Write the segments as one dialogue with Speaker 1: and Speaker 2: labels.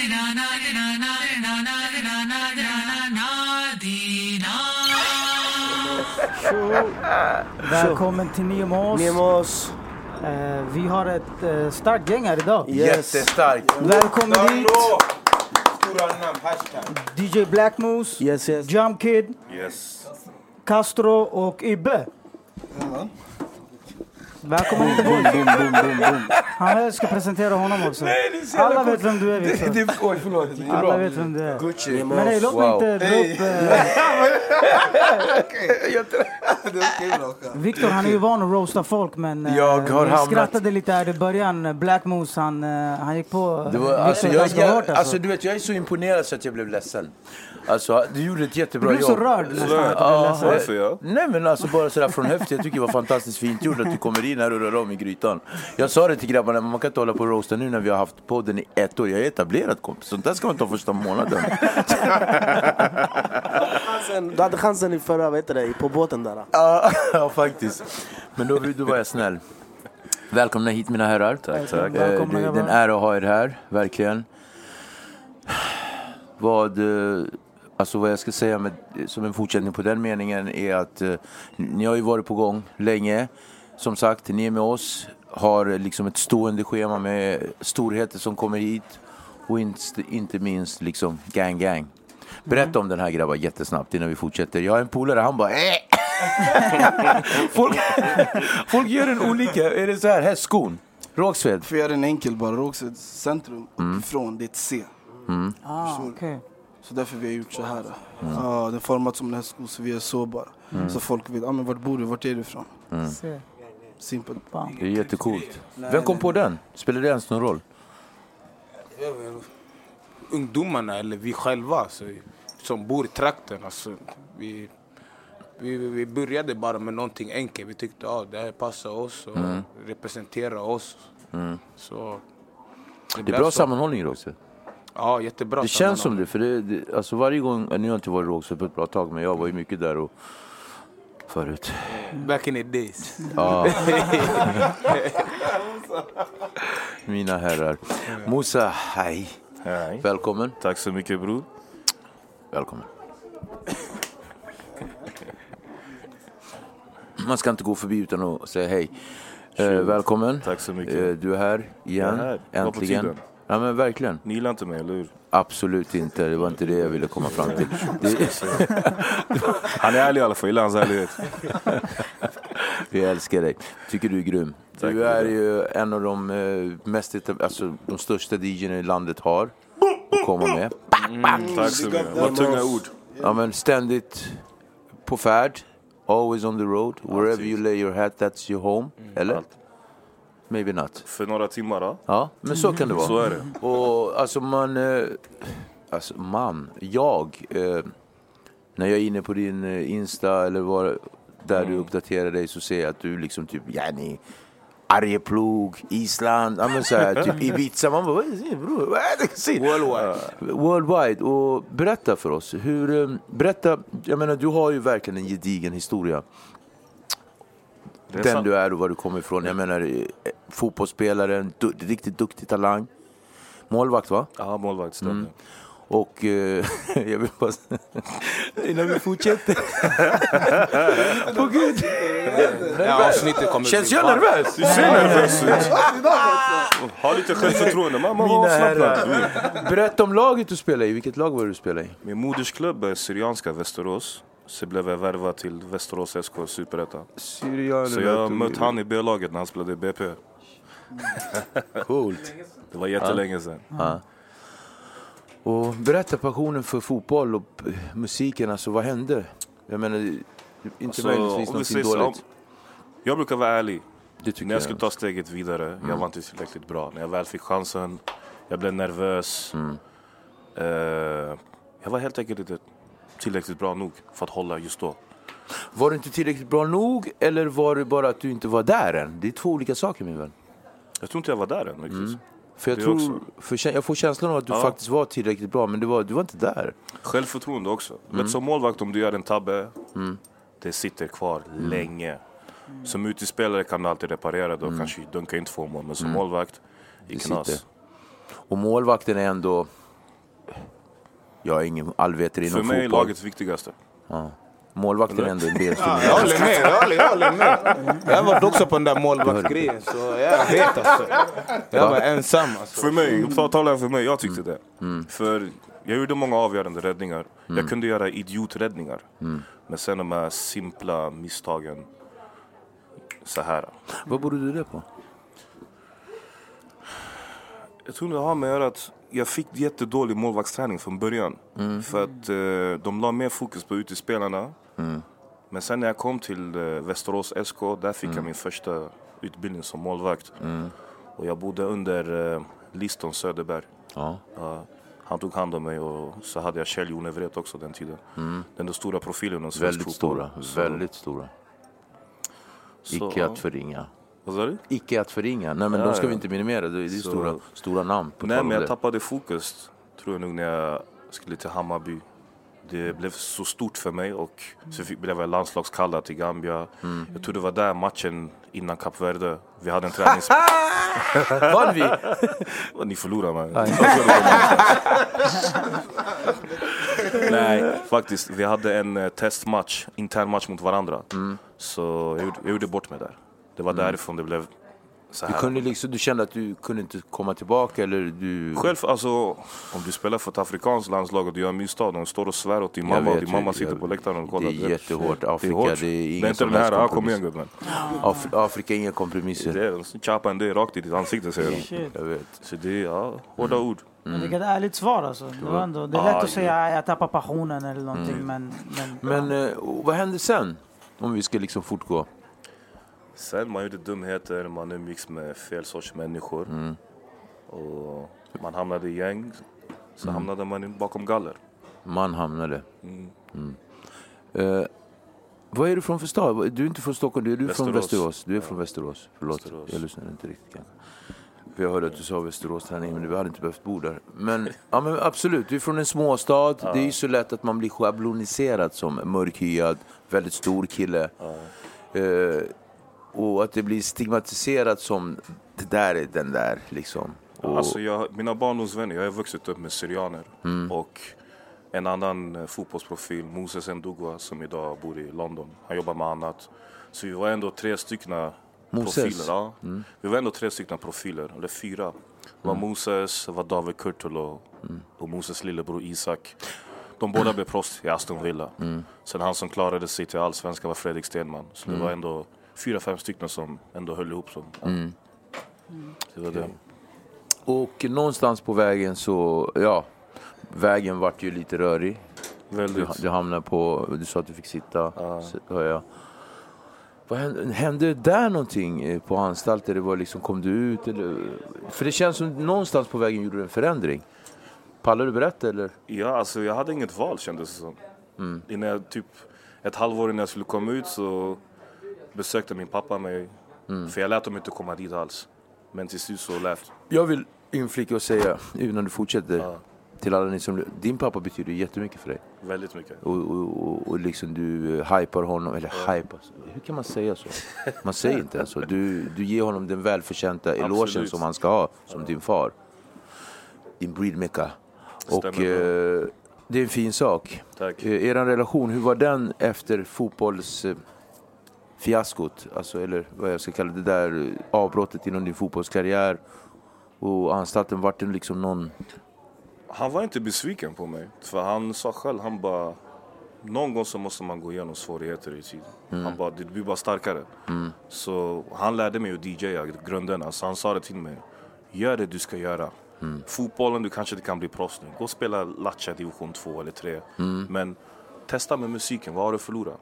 Speaker 1: Välkommen till Nemos.
Speaker 2: Nemos.
Speaker 1: Eh, vi har ett eh, starkt gäng här idag.
Speaker 2: Jättestarkt.
Speaker 1: Välkommen hit
Speaker 3: Stora namn, hashtag.
Speaker 1: DJ Black Moose,
Speaker 2: Yes, yes.
Speaker 1: Jump Kid,
Speaker 3: Yes.
Speaker 1: Castro och Ibbe. Välkommen hit
Speaker 2: Boom,
Speaker 1: boys.
Speaker 2: boom, boom, boom, boom.
Speaker 1: Han jag ska presentera honom också. Alla vet vem du är Viktor.
Speaker 3: Oj, förlåt.
Speaker 1: Alla vet vem du är.
Speaker 2: Gucci.
Speaker 1: Men nej, låt mig
Speaker 2: Wow.
Speaker 1: inte dra upp... Eh,
Speaker 3: Det är okej.
Speaker 1: Viktor han är ju van att roasta folk men eh,
Speaker 2: Jag har
Speaker 1: vi
Speaker 2: hamnat-
Speaker 1: skrattade lite här i början. Black Moose han, eh, han gick på
Speaker 2: Det var,
Speaker 1: Viktor
Speaker 2: alltså, jag,
Speaker 1: ganska
Speaker 2: jag,
Speaker 1: hårt alltså.
Speaker 2: alltså, du vet, jag är så imponerad så att jag blev ledsen. Alltså, du gjorde ett
Speaker 1: du
Speaker 2: jättebra
Speaker 1: blev
Speaker 2: jobb.
Speaker 1: så rörd nästan att du blev
Speaker 2: Ja,
Speaker 1: ledsen.
Speaker 3: Varför jag?
Speaker 2: Nej men alltså bara sådär från höften, jag tycker det var fantastiskt fint gjort att du kommer in här och rör om i grytan. Jag sa det till grabbarna, men man kan inte hålla på och roasta nu när vi har haft podden i ett år. Jag är etablerad kompis, sånt där ska man ta första månaden.
Speaker 4: Du hade chansen i förra, vad heter det, på båten där.
Speaker 2: Ja, faktiskt. Men då, då var jag snäll. Välkomna hit mina herrar. Tack,
Speaker 1: tack. Välkomna,
Speaker 2: det, är en ära att ha er här, verkligen. Vad, eh, alltså vad jag ska säga med, som en fortsättning på den meningen är att eh, ni har ju varit på gång länge. Som sagt, ni är med oss, har liksom ett stående schema med storheter som kommer hit. Och inte, inte minst liksom gang gang. Berätta om den här grabbar jättesnabbt innan vi fortsätter. Jag har en polare, han bara äh! folk, folk gör den olika. Är det så här, hästskon? Rågsved?
Speaker 4: För jag är en enkel bara, Rågsveds centrum det är ett C.
Speaker 1: Ah, okej.
Speaker 4: Så därför vi har gjort så här. Ja, det är format som en hästsko så vi är sårbara. Så folk vet, ah, men vart bor du, vart är du ifrån?
Speaker 1: Se.
Speaker 4: Simpelt.
Speaker 1: Bam.
Speaker 2: Det är jättecoolt. Vem kom på den? Spelar det ens någon roll?
Speaker 3: Ungdomarna, eller vi själva alltså, som bor i trakten. Alltså, vi, vi, vi började bara med någonting enkelt. Vi tyckte att ah, det här passar oss och representerar oss. Så,
Speaker 2: Det är
Speaker 3: blev
Speaker 2: bra
Speaker 3: så.
Speaker 2: sammanhållning Rågsved.
Speaker 3: Ja, jättebra.
Speaker 2: Det känns som det, för det, det, alltså varje gång, nu har jag inte varit i Rågsved på ett bra tag, men jag var ju mycket där och förut.
Speaker 3: Back in the days.
Speaker 2: Ja. Mina herrar. Musa, hej.
Speaker 5: Hej.
Speaker 2: Välkommen.
Speaker 5: Tack så mycket bror.
Speaker 2: Välkommen. Man ska inte gå förbi utan att säga hej. Eh, välkommen.
Speaker 5: Tack så mycket.
Speaker 2: Eh, du är här igen,
Speaker 5: Jag är här.
Speaker 2: Äntligen. Ja men verkligen.
Speaker 5: Ni gillar inte mig, eller hur?
Speaker 2: Absolut inte, det var inte det jag ville komma fram till. Det,
Speaker 5: Han är ärlig i alla fall, jag gillar hans ärlighet.
Speaker 2: vi älskar dig. Tycker du är grym.
Speaker 5: Tack.
Speaker 2: Du är ju en av de eh, mest, alltså de största DJerna i landet har att komma med.
Speaker 5: Mm, tack så mycket. Vad tunga ord.
Speaker 2: Ja men ständigt på färd. Always on the road. Wherever you lay your hat, that's your home. Eller?
Speaker 5: Allt.
Speaker 2: Maybe not.
Speaker 5: För några timmar, ja.
Speaker 2: Ja, men så kan det vara.
Speaker 5: Så är det.
Speaker 2: Och alltså man... Eh, alltså man, jag. Eh, när jag är inne på din eh, Insta eller var, där du uppdaterar dig så ser jag att du liksom typ, yani, Arjeplog, Island, ja men så här, typ Ibiza. Man bara, vad är det bror? Vad är det? Se.
Speaker 3: Worldwide.
Speaker 2: Worldwide. Och berätta för oss. Hur, eh, berätta, jag menar du har ju verkligen en gedigen historia. Den
Speaker 5: sant.
Speaker 2: du är och var du kommer ifrån. Jag menar eh, fotbollsspelare, en du, riktigt duktig talang. Målvakt va?
Speaker 5: Ja, målvakt, stämmer.
Speaker 2: Mm. Och eh, jag vill bara innan vi fortsätter. På gud.
Speaker 3: Ja, avsnittet kommer
Speaker 2: Känns jag nervös?
Speaker 5: Du ser nervös ut. ha lite självförtroende. Man var avslappnad.
Speaker 2: berätta om laget du spelar i. Vilket lag var du spelade i?
Speaker 5: Min modersklubb är Syrianska Västerås. Så blev jag värvad till Västerås SK Superettan. Så jag mötte han i B-laget när han spelade i BP.
Speaker 2: Coolt.
Speaker 5: Det var jättelänge sedan.
Speaker 2: Ja. Och berätta passionen för fotboll och musiken. Alltså vad hände? Jag menar, inte
Speaker 5: Alltså,
Speaker 2: möjligtvis någonting
Speaker 5: så,
Speaker 2: dåligt.
Speaker 5: Jag brukar vara ärlig. När jag
Speaker 2: jag.
Speaker 5: skulle ta steget vidare, jag var inte tillräckligt bra. När jag väl fick chansen, jag blev nervös. Eh, jag var helt enkelt inte tillräckligt bra nog för att hålla just då.
Speaker 2: Var du inte tillräckligt bra nog eller var det bara att du inte var där än? Det är två olika saker min vän.
Speaker 5: Jag tror inte jag var där än riktigt.
Speaker 2: För jag,
Speaker 5: Det
Speaker 2: tror, för jag får känslan av att du
Speaker 5: Ja.
Speaker 2: faktiskt var tillräckligt bra men du var, du var inte där.
Speaker 5: Självförtroende också.
Speaker 2: Mm.
Speaker 5: Vet, som målvakt, om du gör en tabbe, det sitter kvar
Speaker 2: Mm.
Speaker 5: länge. Som utespelare kan du alltid reparera det och kanske dunka in två mål. Men som målvakt, i
Speaker 2: Mm.
Speaker 5: Knas.
Speaker 2: Och målvakten är ändå... Jag är ingen allvetare inom
Speaker 5: För mig är
Speaker 2: fotboll.
Speaker 5: lagets viktigaste.
Speaker 2: Målvakten är ändå en
Speaker 3: Jag
Speaker 2: benstomme.
Speaker 3: håller med, jag håller, jag håller med. Jag var också på den där målvaktsgrejen så jag vet alltså. Jag var ensam alltså.
Speaker 5: För mig, för att tala för mig, jag tyckte
Speaker 2: Mm.
Speaker 5: det. För jag gjorde många avgörande räddningar. Jag kunde göra idioträddningar.
Speaker 2: Mm.
Speaker 5: Men sen de här simpla misstagen. Så här.
Speaker 2: Vad borde du det på?
Speaker 5: Jag tror det har med att göra att jag fick jättedålig målvaktsträning från början.
Speaker 2: Mm.
Speaker 5: För att eh, de la mer fokus på utespelarna.
Speaker 2: Mm.
Speaker 5: Men sen när jag kom till eh, Västerås SK, där fick
Speaker 2: Mm.
Speaker 5: jag min första utbildning som målvakt. Och jag bodde under eh, Liston Söderberg.
Speaker 2: Ja.
Speaker 5: Ja, han tog hand om mig och så hade jag Kjell Jonevret också den tiden. Den där stora profilen
Speaker 2: Mm. Väldigt stora. Väldigt stora.
Speaker 5: så-
Speaker 2: Icke att förringa.
Speaker 5: Vad sa du?
Speaker 2: Icke att förringa. Nej men
Speaker 5: Ja,
Speaker 2: de ska vi inte minimera. Det är
Speaker 5: Så-
Speaker 2: stora, stora namn. På
Speaker 5: Nej men jag tappade fokus tror jag nog när jag skulle till Hammarby. Det blev så stort för mig och så fick, blev jag landslagskallad till Gambia.
Speaker 2: Mm.
Speaker 5: Jag tror det var där matchen innan Kap Verde. Vi hade en tränings...
Speaker 2: Vann vi?
Speaker 5: Ni förlorade man. Nej, faktiskt. Vi hade en eh, testmatch, intern match mot varandra.
Speaker 2: Mm.
Speaker 5: Så jag jag gjorde bort mig där. Det var därifrån det blev så
Speaker 2: Du,
Speaker 5: här.
Speaker 2: kunde liksom, du kände att du kunde inte komma tillbaka eller du...
Speaker 5: Själv, alltså, om du spelar för ett afrikanskt landslag och du gör misstag, de står och svär åt din mamma och
Speaker 2: vet
Speaker 5: din
Speaker 2: ju,
Speaker 5: mamma sitter
Speaker 2: jag-
Speaker 5: på läktaren och kollar.
Speaker 2: det är jättehårt.
Speaker 5: Det är
Speaker 2: Afrika,
Speaker 5: hårt.
Speaker 2: det är ingen
Speaker 5: Det är inte den här,
Speaker 2: helst
Speaker 5: ah, kom igen
Speaker 2: kompromiss.
Speaker 5: gubben.
Speaker 2: Af Afrika, inga kompromisser.
Speaker 5: Det är, chapa en det rakt i ditt ansikte säger de.
Speaker 2: Jag vet.
Speaker 5: Så det är ja, hårda ord.
Speaker 1: Men vilket ärligt svar alltså. Det, var ändå, det är
Speaker 2: Ah,
Speaker 1: lätt
Speaker 2: ja.
Speaker 1: att säga jag tappar passionen eller någonting men... Men,
Speaker 2: Men eh, och vad hände sen? Om vi ska liksom fortgå.
Speaker 5: Sen man gjorde dumheter, man umgicks med fel sorts människor.
Speaker 2: Mm.
Speaker 5: Och man hamnade i gäng. Så hamnade man bakom galler.
Speaker 2: Man hamnade.
Speaker 5: Mm.
Speaker 2: Mm. Eh, vad är du från för stad? Du är inte från Stockholm, du är du från
Speaker 5: Västerås.
Speaker 2: Västerås. Du är från Västerås. Förlåt,
Speaker 5: Västerås.
Speaker 2: jag lyssnade inte riktigt. För jag hörde att du sa Västerås träning, men du hade inte behövt bo där. Men, ja, men absolut, du är från en småstad. Det är ju så lätt att man blir schabloniserad som mörkhyad, väldigt stor kille. Eh, och att det blir stigmatiserat som det där är den där liksom. Och,
Speaker 5: Alltså jag, mina barndomsvänner, jag har vuxit upp med syrianer.
Speaker 2: Mm.
Speaker 5: Och en annan eh, fotbollsprofil, Moses Ndugwa, som idag bor i London. Han jobbar med annat. Så vi var ändå tre stycken
Speaker 2: Moses?
Speaker 5: profiler. Ja. Vi var ändå tre stycken profiler, eller fyra. Det var Moses, det var David Kurtul och, och Moses lillebror Isak. De båda blev proffs i Aston Villa. Sen han som klarade sig till allsvenskan var Fredrik Stenman. Så det var ändå fyra, fem stycken som ändå höll ihop. Som, ja. Det var det.
Speaker 2: och någonstans på vägen så, ja, vägen vart ju lite rörig. Du,
Speaker 5: Väldigt.
Speaker 2: du hamnade på, du sa att du fick sitta, så hör jag. Vad hände, hände där någonting eh, på anstalten? Det var liksom, kom du ut? Eller? För det känns som någonstans på vägen gjorde du en förändring. Pallar du berätta eller?
Speaker 5: Ja, alltså jag hade inget val kändes det som.
Speaker 2: Mm.
Speaker 5: Innan jag, typ ett halvår innan jag skulle komma ut så besökte min pappa mig.
Speaker 2: Mm.
Speaker 5: För jag lät dem inte komma dit alls. Men till slut så lät.
Speaker 2: Jag vill inflika och säga, innan du fortsätter, till alla ni som... Din pappa betyder jättemycket för dig.
Speaker 5: Väldigt mycket.
Speaker 2: Och, och, och, och liksom du eh, hypar honom, eller hypar, hur kan man säga så? Man säger inte ens så. Du, du ger honom den välförtjänta elogen som han ska ha, som din far. Din breedmecka. Och eh, det är en fin sak.
Speaker 5: Tack.
Speaker 2: Eh, er relation, hur var den efter fotbolls... Fiaskot, alltså, eller vad jag ska kalla det där avbrottet inom din fotbollskarriär Och anstalten, vart det liksom någon...
Speaker 5: Han var inte besviken på mig. För han sa själv, han bara någon gång så måste man gå igenom svårigheter i tiden. Han bara, det blir bara starkare. Så han lärde mig att DJa, grunderna. Så han sa det till mig. Gör det du ska göra. Fotbollen, du kanske inte kan bli proffs nu. Gå och spela Lattja division 2 eller 3. Men testa med musiken, vad har du att förlora?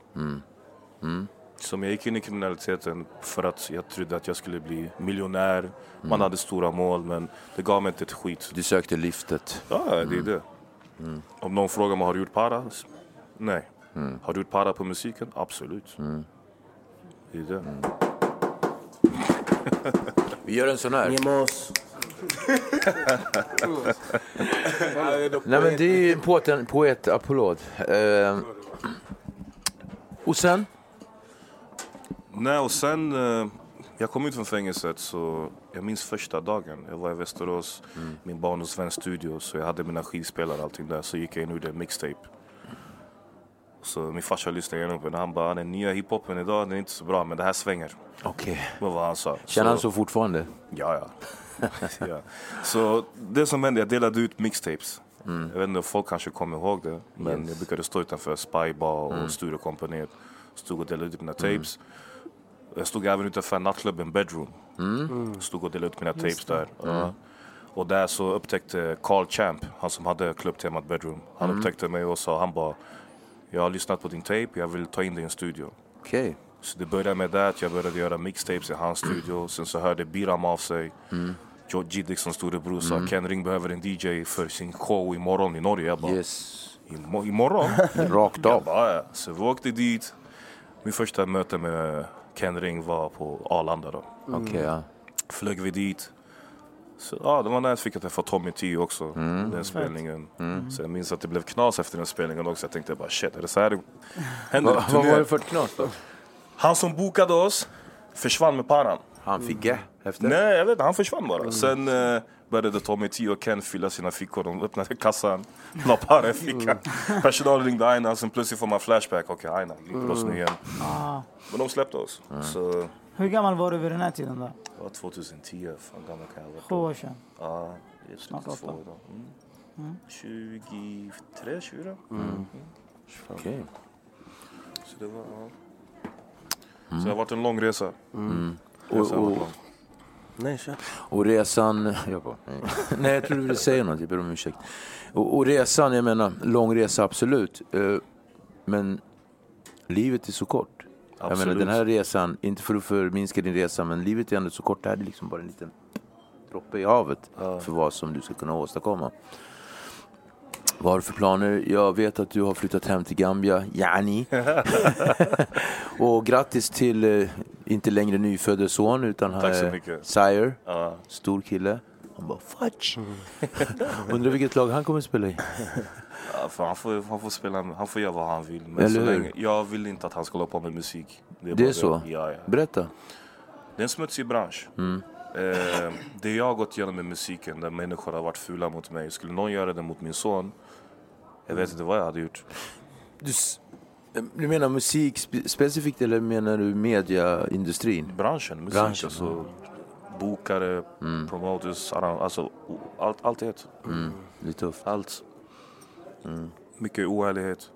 Speaker 5: Som jag gick in i kriminaliteten för att jag trodde att jag skulle bli miljonär. Man hade stora mål men det gav mig inte ett skit.
Speaker 2: Du sökte liftet.
Speaker 5: Ja, det är det. Om någon frågar mig, har du gjort para? Nej. Har du gjort para på musiken? Absolut. Det är det.
Speaker 2: Vi gör en sån här.
Speaker 6: Nemos.
Speaker 2: Nej men det är ju en poet, en poet applåd. Eh, och sen?
Speaker 5: Nej, och sen... eh, Jag kom ut från fängelset så jag minns första dagen. Jag var i Västerås, min barndomsväns studio. Så jag hade mina skivspelare och allting där. Så gick jag in och gjorde en mixtape. Så min farsa lyssnade igenom på den. Han bara, den nya hiphopen idag den är inte så bra men det här svänger.
Speaker 2: Okej.
Speaker 5: Det var vad han sa.
Speaker 2: Känner han så fortfarande?
Speaker 5: Ja, ja. ja. Så det som hände, jag delade ut mixtapes. Jag vet inte, folk kanske kommer ihåg det. Men jag brukade stå utanför Spybar och Sturecompagniet. Stod och delade ut mina tapes. Jag stod även utanför nattklubben Bedroom. Stod och delade ut mina tapes där. Ja. Och där så upptäckte Carl Champ, han som hade klubbtemat Bedroom. Han upptäckte mig och sa, han bara Jag har lyssnat på din tape, jag vill ta in dig i en studio.
Speaker 2: Okej.
Speaker 5: Så det började med det att jag började göra mixtapes i hans studio. Sen så hörde Biram av sig. George Giddixons storebror sa Ken Ring behöver en DJ för sin show imorgon i Norge. Jag bara,
Speaker 2: Yes.
Speaker 5: "Imo- imorgon?
Speaker 2: Rakt
Speaker 5: jag
Speaker 2: av.
Speaker 5: bara, ja. Så vi åkte dit. Min första möte med Ken Ring var på Arlanda då.
Speaker 2: Okej, ja.
Speaker 5: Flög vi dit. Så, ja, det var jag fick jag träffa Tommy T också, den spelningen. Så jag minns att det blev knas efter den spelningen också. Jag tänkte bara shit, är det så här det händer? På
Speaker 2: vad var det för knas då?
Speaker 5: Han som bokade oss försvann med paran.
Speaker 2: Han fick ge efter?
Speaker 5: Nej, jag vet inte. Han försvann bara. Sen eh, började Tommy T och Ken fylla sina fickor. De öppnade kassan, la para i fickan. Personalen ringde Aina, sen plötsligt får man flashback. Okej, Aina griper oss nu igen. Men de släppte oss. Så
Speaker 1: Hur gammal var du vid den här tiden då?
Speaker 5: var 2010. Fan gammal kan jag
Speaker 1: Sju
Speaker 5: vara.
Speaker 1: år sedan?
Speaker 5: Ja,
Speaker 1: Snart
Speaker 5: två idag. Mm. 23, 24.
Speaker 2: Okej.
Speaker 5: Så det var... Ja. Så det har varit en lång resa.
Speaker 2: Och,
Speaker 5: varit
Speaker 2: och,
Speaker 5: lång.
Speaker 6: Nej, kör.
Speaker 2: och resan... Jag bara, nej. nej, jag trodde du ville säga något. Jag ber om ursäkt. Och, och resan, jag menar, lång resa absolut. Eh, men livet är så kort. Jag menar
Speaker 5: Absolut.
Speaker 2: den här resan, inte för att förminska din resa, men livet är ändå så kort. Det här är liksom bara en liten droppe i havet för vad som du ska kunna åstadkomma. Vad har du för planer? Jag vet att du har flyttat hem till Gambia, Yani. och grattis till, eh, inte längre nyfödde son, utan
Speaker 5: Tack så
Speaker 2: eh. Sire,
Speaker 5: Ja.
Speaker 2: stor kille. Han bara fudge. Undrar vilket lag han kommer spela i.
Speaker 5: Ja, han, får, han, får spela, han får göra vad han vill. Men
Speaker 2: Eller
Speaker 5: så
Speaker 2: hur?
Speaker 5: länge, jag vill inte att han ska hålla på med musik.
Speaker 2: Det är
Speaker 5: bara
Speaker 2: så?
Speaker 5: Ja, ja.
Speaker 2: Berätta.
Speaker 5: Det är en smutsig bransch.
Speaker 2: Mm.
Speaker 5: Eh, det jag har gått igenom med musiken, där människor har varit fula mot mig. Skulle någon göra det mot min son, jag vet inte vad jag hade gjort.
Speaker 2: Du, du menar musik spe- specifikt eller menar du mediaindustrin?
Speaker 5: Branschen, musik,
Speaker 2: Branschen,
Speaker 5: alltså. Bokare, promoters, arran- alltså allt, allt ett.
Speaker 2: Mm. Det är tufft.
Speaker 5: Allt.
Speaker 2: Mm.
Speaker 5: Mycket oärlighet.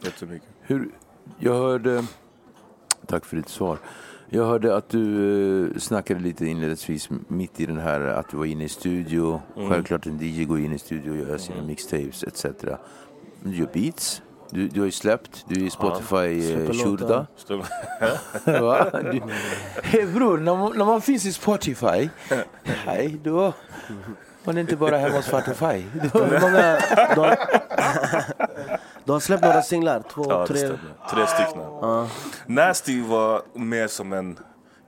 Speaker 5: Jättemycket.
Speaker 2: Hur, jag hörde... Tack för ditt svar. Jag hörde att du eh, snackade lite inledningsvis mitt i den här att du var inne i studio. Självklart en DJ går in i studio och gör sina mixtapes etc. Du gör beats. Du, du har ju släppt. Du är i Spotify eh, hey bror, när man, när man finns i Spotify, hej då. Man är inte bara hemma hos Spotify.
Speaker 6: Många... Har, du har släppt några singlar? Två,
Speaker 5: Ja,
Speaker 6: tre?
Speaker 5: Tre stycken. Nasty var mer som en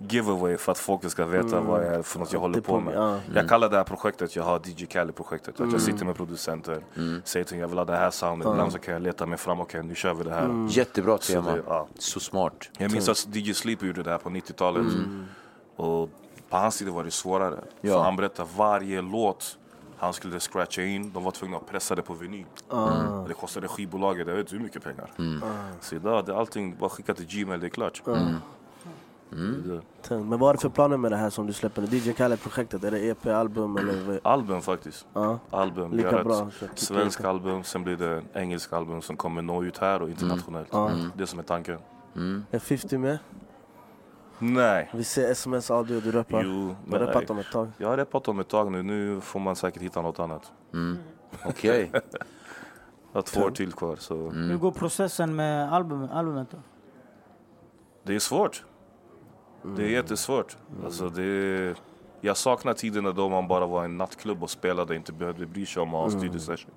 Speaker 5: giveaway för att folk ska veta vad jag är för något jag håller
Speaker 6: Det
Speaker 5: på med.
Speaker 6: ja.
Speaker 5: Jag kallar det här projektet, jag har DJ Khaled-projektet. Att jag sitter med producenter, säger till dem jag vill ha det här soundet. Ibland så kan jag leta mig fram, okej nu kör vi det här.
Speaker 2: Jättebra
Speaker 5: Så
Speaker 2: tema.
Speaker 5: det, ja.
Speaker 2: Så smart.
Speaker 5: Jag minns att DJ Sleep gjorde det här på 90-talet. Och på hans tid var det svårare.
Speaker 2: Ja.
Speaker 5: För han berättade varje låt han skulle scratcha in, de var tvungna att pressa det på vinyl. Det kostade skivbolaget, jag vet hur mycket pengar. Så idag, det är allting bara skicka till Gmail, det är klart. Det-
Speaker 6: Tungt. Men vad har du för planer med det här som du släpper nu? DJ Khaled-projektet? Är det EP, album eller?
Speaker 5: Album faktiskt.
Speaker 6: Ja.
Speaker 5: Album. Vi
Speaker 6: Lika
Speaker 5: har
Speaker 6: bra,
Speaker 5: svensk album, sen blir det en engelsk album som kommer nå ut här och internationellt.
Speaker 6: Ja.
Speaker 5: Det som är tanken.
Speaker 6: Är 50 med?
Speaker 5: Nej.
Speaker 6: Vi ser sms audio, du rappar.
Speaker 5: Jo,
Speaker 6: Du har rappat om ett tag.
Speaker 5: Jag har rappat om ett tag nu. Nu får man säkert hitta något annat.
Speaker 2: Okej.
Speaker 5: Jag har två år till kvar. Så.
Speaker 1: Hur går processen med album, albumet då?
Speaker 5: Det är svårt. Det är jättesvårt. Alltså det är... Jag saknar tiderna då man bara var en nattklubb och spelade och inte behövde bry sig om att ha en studiosession.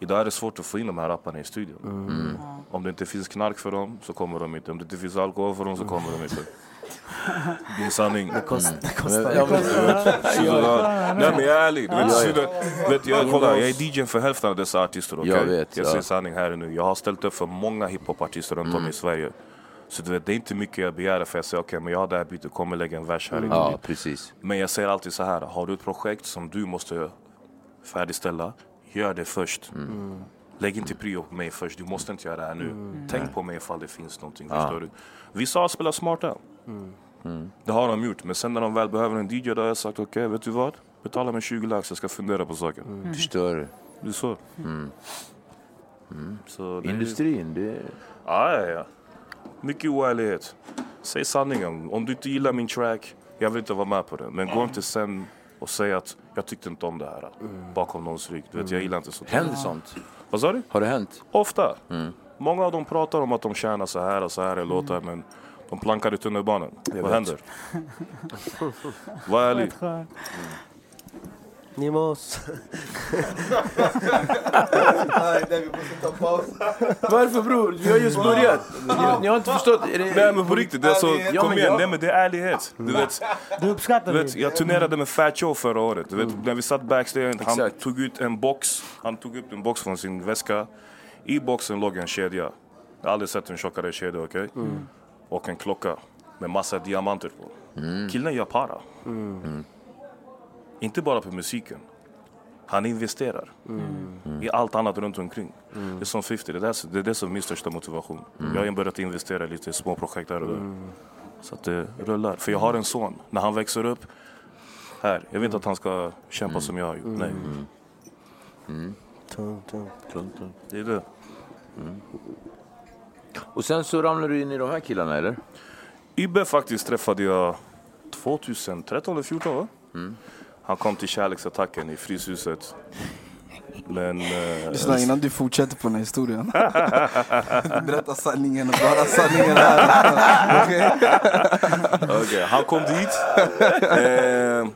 Speaker 5: Idag är det svårt att få in de här rapparna i studion. Om det inte finns knark för dem så kommer de inte. Om det inte finns alkohol för dem så kommer de inte. Det är sanning.
Speaker 6: Det kost- det kostar.
Speaker 2: Ja, men-
Speaker 5: Ja, Nej men jag är ärlig. Du vet, så- vet, jag, kolla, jag är DJn för hälften av dessa artister. okej?
Speaker 2: Jag vet,
Speaker 5: jag
Speaker 2: ja.
Speaker 5: säger sanning här och nu. Jag har ställt upp för många hiphopartister runt om i Sverige. Så du vet, det är inte mycket jag begär för jag säger okej men jag har det här beatet, kommer lägga en vers här. i
Speaker 2: Ja, precis.
Speaker 5: Men jag säger alltid så här. har du ett projekt som du måste färdigställa, gör det först. Lägg inte prio på mig först, du måste inte göra det här nu. Tänk på mig ifall det finns någonting, förstår du? Vissa har spelat smarta. Det har de gjort, men sen när de väl behöver en DJ då har jag sagt okej, vet du vad? Betala mig 20 lax, jag ska fundera på saken.
Speaker 2: Förstår.
Speaker 5: Det är så. så det är-
Speaker 2: Industrin, det...
Speaker 5: Ja, ja, ja. Mycket oärlighet. Säg sanningen. Om du inte gillar min track, jag vill inte vara med på det. Men gå inte sen och säg att jag tyckte inte om det här. Bakom någons rygg. Du vet, jag gillar inte sånt.
Speaker 2: Händer sånt?
Speaker 5: Vad sa du?
Speaker 2: Har det hänt?
Speaker 5: Ofta. Många av dem pratar om att de tjänar så här och så här i låtar, men de plankar i tunnelbanan. Vad händer? Var ärlig.
Speaker 6: Nimos.
Speaker 2: Varför bror? Vi har just börjat. Ni, ni har inte förstått? Är det...
Speaker 5: Nej men på riktigt, det är så,
Speaker 2: Ja,
Speaker 5: kom igen,
Speaker 2: jag-
Speaker 5: nej men det är ärlighet. Du vet,
Speaker 1: Det uppskattar
Speaker 5: Du vet, jag turnerade med Fat Joe förra året. Du vet, När vi satt backstage, han
Speaker 2: Exakt.
Speaker 5: tog ut en box. Han tog upp en box från sin väska. I boxen låg en kedja. Jag har aldrig sett en tjockare kedja, okej? Och en klocka med massa diamanter på. Killen gör para. Inte bara på musiken. Han investerar i allt annat runt omkring. Det är som 50, det är, det, är det som är min största motivation. Jag har börjat investera i lite små projekt här och där. Så att det rullar. För jag har en son. När han växer upp här, jag vet att han ska kämpa som jag har gjort. Nej,
Speaker 6: tung.
Speaker 5: det är det.
Speaker 2: Och sen så ramlar du in i de här killarna eller?
Speaker 5: Ibbe faktiskt träffade jag 2013 eller 2014 va? Han kom till kärleksattacken i Fryshuset. Men... Eh,
Speaker 4: Lyssna innan du fortsätter på den här historien. Berätta sanningen och bara sanningen här. Okej?
Speaker 5: okej, han kom dit. Eh,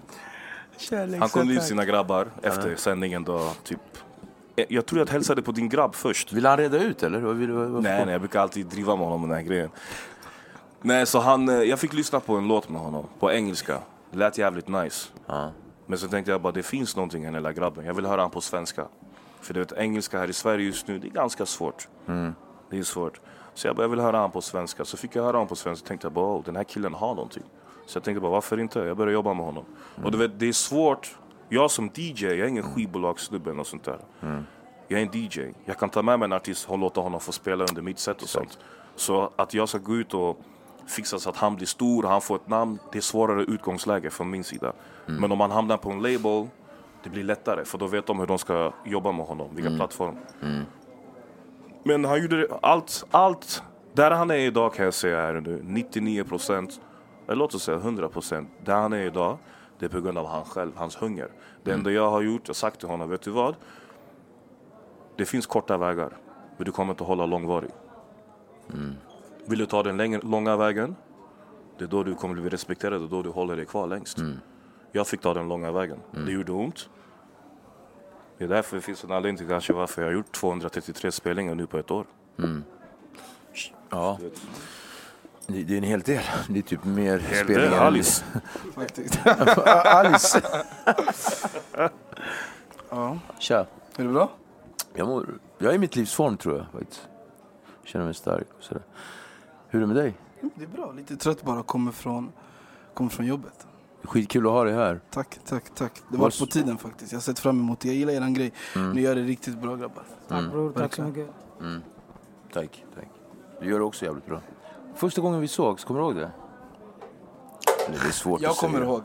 Speaker 5: han kom dit sina grabbar efter sändningen då, typ. Eh, Jag tror jag hälsade på din grabb först.
Speaker 2: Vill han reda ut eller? Vad vill, vad,
Speaker 5: Nej, nej, jag brukar alltid driva med honom med den här grejen. Nej, så han, eh, jag fick lyssna på en låt med honom på engelska. Det lät jävligt nice.
Speaker 2: Ja.
Speaker 5: Men så tänkte jag bara, det finns någonting i den lilla grabben. Jag vill höra han på svenska. För du vet, engelska här i Sverige just nu, det är ganska svårt. Det är svårt. Så jag bara, jag vill höra han på svenska. Så fick jag höra han på svenska och tänkte jag bara, oh, den här killen har någonting. Så jag tänkte bara, varför inte? Jag började jobba med honom. Och du vet, det är svårt. Jag som DJ, jag är ingen skivbolagssnubbe eller sånt där. Jag är en DJ. Jag kan ta med mig en artist och låta honom få spela under mitt set och sånt. Så att jag ska gå ut och fixa så att han blir stor, han får ett namn. Det är svårare utgångsläge från min sida. Men om man hamnar på en label, det blir lättare. För då vet de hur de ska jobba med honom, vilka plattform. Men han gjorde allt, allt. Där han är idag kan jag säga här nu, 99 procent, eller låt oss säga 100 procent. Där han är idag, det är på grund av han själv, hans hunger. Det enda jag har gjort, jag har sagt till honom, vet du vad? Det finns korta vägar, men du kommer inte hålla långvarig. Vill du ta den långa vägen, det är då du kommer bli respekterad och då du håller dig kvar längst. Jag fick ta den långa vägen. Det gjorde ont. Det är därför det finns en anledning till kanske varför jag har gjort 233 spelningar nu på ett år.
Speaker 2: Ja. Det, är en hel del. Det är typ mer
Speaker 5: Hel
Speaker 2: spelningar. än-
Speaker 5: Alice.
Speaker 2: Alice.
Speaker 4: Ja.
Speaker 2: Tja.
Speaker 4: Är det bra?
Speaker 2: Jag, mår, jag är i mitt livs form tror jag faktiskt. Känner mig stark och sådär. Hur är det med dig?
Speaker 4: Det är bra. Lite trött bara. Kommer från, kommer från jobbet.
Speaker 2: Skitkul att ha dig här.
Speaker 4: Tack, tack, tack. Det var på tiden faktiskt. Jag har sett fram emot det. Jag gillar eran grej. Ni gör det riktigt bra grabbar.
Speaker 1: Tack bror, tack så mycket.
Speaker 2: Tack, tack. Du gör det också jävligt bra. Första gången vi sågs, kommer du ihåg det? Det är svårt
Speaker 4: Jag
Speaker 2: att
Speaker 4: kommer
Speaker 2: säga.
Speaker 4: ihåg.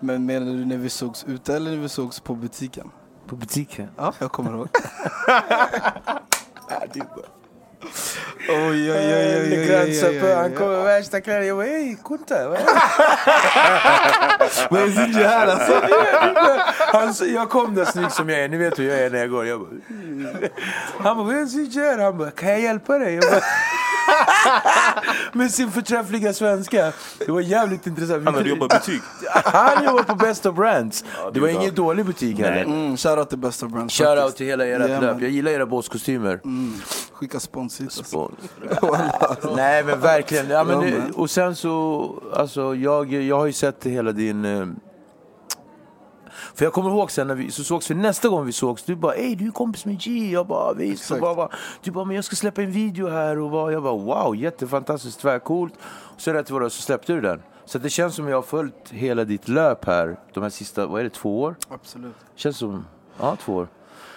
Speaker 4: Men menar du när vi sågs ute eller när vi sågs på butiken?
Speaker 2: På butiken?
Speaker 4: Ja, jag kommer ihåg. Oj, oj, oj, eh, oj, oj, oj, oj, Han
Speaker 2: kommer värsta kläder. Jag bara, hej, kunta.
Speaker 4: Vad är sin här alltså?
Speaker 2: Han, jag kom där snygg som jag är. Ni vet hur jag är när jag går. Jag bara, mm. han bara, vad är sin här? Han bara, kan jag hjälpa dig? Jag bara, med sin förträffliga svenska. Det var jävligt intressant.
Speaker 5: Han hade jobbat i butik.
Speaker 2: Han jobbar på Best of Brands. Det var ingen dålig butik heller.
Speaker 4: Mm, shoutout till Best of Brands.
Speaker 2: Shoutout
Speaker 4: faktiskt.
Speaker 2: till hela ert
Speaker 4: Ja,
Speaker 2: löp. Jag gillar era båtkostymer.
Speaker 4: Mm, skicka spons hit.
Speaker 2: Spons. Nej men verkligen. Ja, men,
Speaker 4: Ja,
Speaker 2: och sen så, alltså jag, jag har ju sett hela din... För jag kommer ihåg sen när vi så sågs vi nästa gång vi sågs, du bara ey du är kompis med G. Jag bara visst. Bara, bara, du bara men jag ska släppa en video här och bara, jag bara wow jättefantastiskt tvärcoolt. Och så rätt vad det så släppte du den. Så det känns som jag har följt hela ditt löp här de här sista, vad är det, två år?
Speaker 4: Absolut.
Speaker 2: Känns som, ja två år.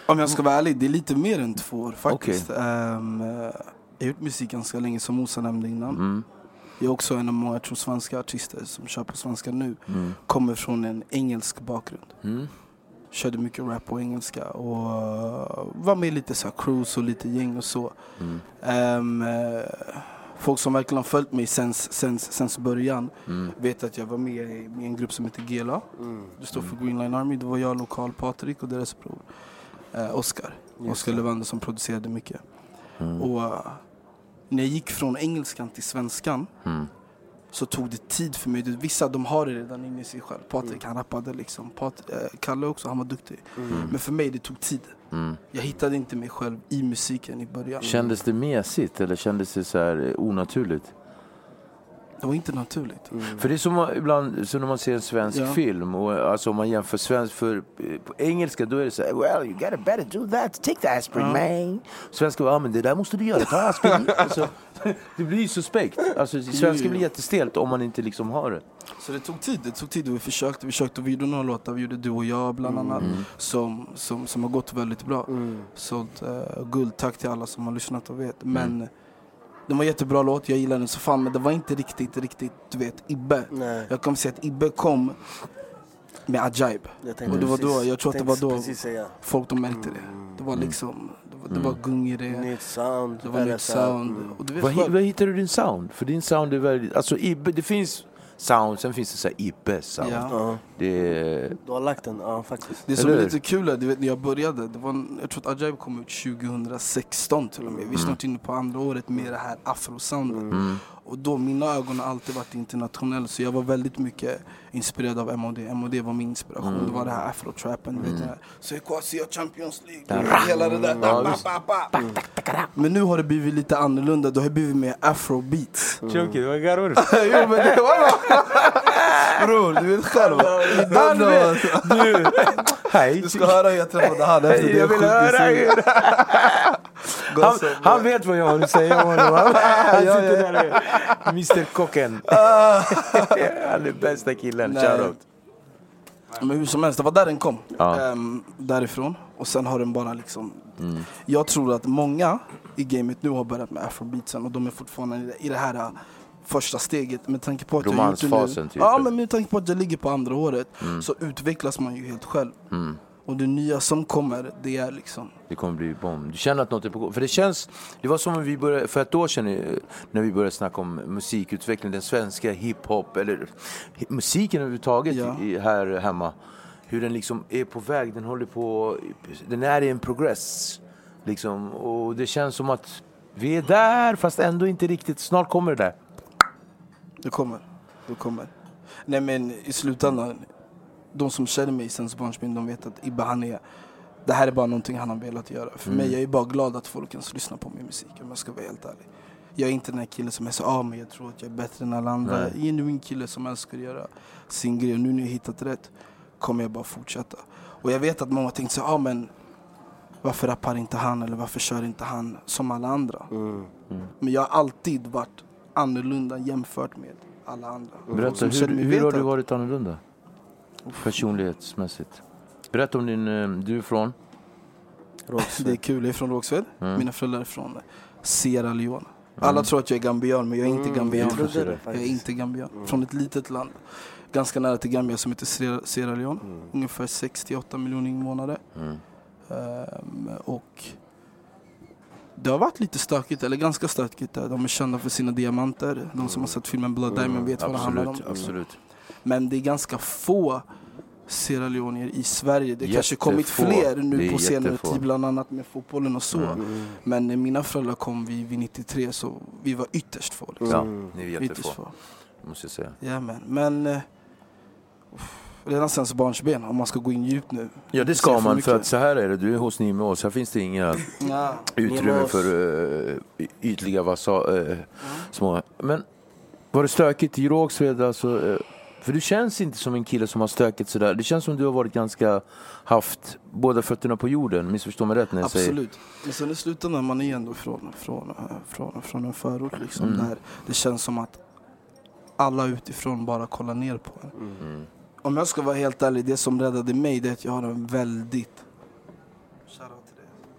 Speaker 4: Om jag ska vara ärlig, det är lite mer än två år faktiskt. Ehm, eh, jag har gjort musik ganska länge som Mosa nämnde innan.
Speaker 2: Mm.
Speaker 4: Jag är också en av många jag tror, svenska artister som kör på svenska nu.
Speaker 2: Mm.
Speaker 4: Kommer från en engelsk bakgrund.
Speaker 2: Mm.
Speaker 4: Körde mycket rap på engelska och eh, var med i lite så här cruise och lite gäng och så.
Speaker 2: Mm.
Speaker 4: Eh, folk som verkligen har följt mig sen, sen, sen början
Speaker 2: Mm.
Speaker 4: vet att jag var med i, i en grupp som heter GELA. Det står för Green Line Army. Det var jag, Lokal, Patrik och deras bror eh, Oscar. Oscar Levander som producerade mycket.
Speaker 2: Mm.
Speaker 4: Och eh, när jag gick från engelskan till svenskan
Speaker 2: Mm.
Speaker 4: så tog det tid för mig. Vissa de har det redan inne i sig själv. Patrik han rappade liksom. Pat, eh, Kalle också, han var duktig. Men för mig det tog tid.
Speaker 2: Mm.
Speaker 4: Jag hittade inte mig själv i musiken i början.
Speaker 2: Kändes det mesigt eller kändes det så här eh, onaturligt?
Speaker 4: Det var inte naturligt.
Speaker 2: För det är som ibland så när man ser en svensk
Speaker 4: Ja.
Speaker 2: film och alltså om man jämför svensk för eh, på engelska då är det så här, well you gotta better do that, take the aspirin man. Svenska ja men det där måste du göra, ta aspirin. alltså, det blir ju suspekt. Alltså svenska blir jättestelt om man inte liksom har det.
Speaker 4: Så det tog tid, det tog tid och vi försökte, vi försökte, vi gjorde några låtar, vi gjorde Du och jag bland annat som, som, som har gått väldigt bra. Sålt uh, guld, tack till alla som har lyssnat och vet. Men det var en jättebra låt, jag gillade den så fan men det var inte riktigt, riktigt, du vet, Ibbe.
Speaker 6: Nej.
Speaker 4: Jag kommer säga att Ibbe kom med Ajaib. Och det var
Speaker 6: precis-
Speaker 4: då, jag tror att det var då folk de märkte det. Det var liksom, det var, det var gung i det.
Speaker 6: Nytt sound.
Speaker 4: Det var nytt sound. Och du vet
Speaker 2: Var, var hittar du din sound? För din sound är väldigt, alltså Ibbe, det finns sound, sen finns det så här Ibbe sound.
Speaker 4: Ja.
Speaker 2: Det är,
Speaker 6: du har lagt den, ja faktiskt.
Speaker 4: Det som
Speaker 2: Eller
Speaker 4: är lite kul är, du vet när jag började, det var, en- jag tror att Ajaib kom ut 2016 till och med. Vi är snart inne på andra året med det här afrosoundet.
Speaker 2: mm,
Speaker 4: Och då, mina ögon har alltid varit internationella så jag var väldigt mycket inspirerad av MOD. MOD var min inspiration, det var det här afrotrappen, du vet det här. Så Equasia Champions League, hela det där.
Speaker 2: Ja,
Speaker 4: ba, ba, ba. Men nu har det blivit lite annorlunda, det har blivit mer afrobeats.
Speaker 2: Var garor.
Speaker 4: jo men det var Bror, du vet själv.
Speaker 2: Han vet, du, hej.
Speaker 4: Du ska höra hur jag träffade han efter det.
Speaker 2: Jag vill höra hur. Han, han vet vad jag har att säga om honom. Han, sitter där Mr Kocken. Han är bästa killen, shoutout.
Speaker 4: Men hur som helst, det var där den kom.
Speaker 2: Ja.
Speaker 4: Ehm, därifrån. Och sen har den bara liksom... Jag tror att många i gamet nu har börjat med afrobeatsen och de är fortfarande i det, här första steget. Med tanke på att
Speaker 2: Romansfasen, typ.
Speaker 4: Ja, men med tanke på att jag ligger på andra året så utvecklas man ju helt själv.
Speaker 2: Mm.
Speaker 4: Och det nya som kommer, det är liksom...
Speaker 2: Det kommer bli bomb. Du känner att något är på gång? För det känns, det var som om vi började, för ett år sedan eh, när vi började snacka om musikutveckling, den svenska hiphop, eller musiken överhuvudtaget
Speaker 4: Ja.
Speaker 2: i, här hemma. Hur den liksom är på väg, den håller på, den är i en progress. Liksom, och det känns som att vi är där fast ändå inte riktigt, snart kommer det där.
Speaker 4: Det kommer. Det kommer. Nej men i slutändan, de som känner mig sen barnsben, de vet att Ibbe han är... Det här är bara någonting han har velat göra. För mig, jag är bara glad att folk ens lyssnar på min musik om jag ska vara helt ärlig. Jag är inte den här killen som är så ah, men jag tror att jag är bättre än alla andra.
Speaker 2: Nej.
Speaker 4: Jag är en kille som älskar att göra sin grej. Och nu när jag hittat rätt kommer jag bara fortsätta. Och jag vet att många tänkte så ah, men varför rappar inte han eller varför kör inte han som alla andra? Men jag har alltid varit annorlunda jämfört med alla andra.
Speaker 2: Berätta, hur, hur har du varit annorlunda? Personlighetsmässigt. Berätta om din, eh, du är från?
Speaker 4: Det är kul, jag är från Rågsved.
Speaker 2: Mm.
Speaker 4: Mina föräldrar är från Sierra Leone. Alla tror att jag är gambian, men jag är inte gambian.
Speaker 6: jag trodde det
Speaker 4: jag är inte gambian. Från ett litet land, ganska nära till Gambia, som heter Sierra- Leone.
Speaker 6: Mm.
Speaker 4: Ungefär 68 miljoner invånare.
Speaker 2: Mm.
Speaker 4: Ehm, och det har varit lite stökigt, eller ganska stökigt där. De är kända för sina diamanter. De som har sett filmen Blood Diamond vet vad det handlar om.
Speaker 2: Absolut.
Speaker 4: Men det är ganska få Sierra Leoneer i Sverige. Det kanske
Speaker 2: Jättefå.
Speaker 4: kommit fler nu på senare tid, bland annat med fotbollen och så.
Speaker 2: Mm.
Speaker 4: Men när mina föräldrar kom vi vid 93 så vi var ytterst få. Liksom.
Speaker 2: Ja, ni är
Speaker 4: Ytterst
Speaker 2: jättefå,
Speaker 4: få.
Speaker 2: måste jag säga.
Speaker 4: Ja, men, uff, redan sen så barnsben, om man ska gå in djupt nu.
Speaker 2: Ja det ska
Speaker 4: för
Speaker 2: man,
Speaker 4: mycket.
Speaker 2: för att så här är det. Du är hos Nimeås, här finns det inga
Speaker 4: Ja.
Speaker 2: utrymme för uh, ytliga vasa, eh, små. Men var det stökigt i Rågsved? Alltså, eh, för du känns inte som en kille som har stökigt sådär. Det känns som du har varit ganska, haft båda fötterna på jorden. Missförstå mig rätt när jag säger.
Speaker 4: Absolut. Men sen i slutändan, man är ändå från, från, från, från en förort liksom,
Speaker 2: Mm.
Speaker 4: där det känns som att alla utifrån bara kollar ner på en.
Speaker 2: Mm.
Speaker 4: Om jag ska vara helt ärlig, det som räddade mig det är att jag har en väldigt.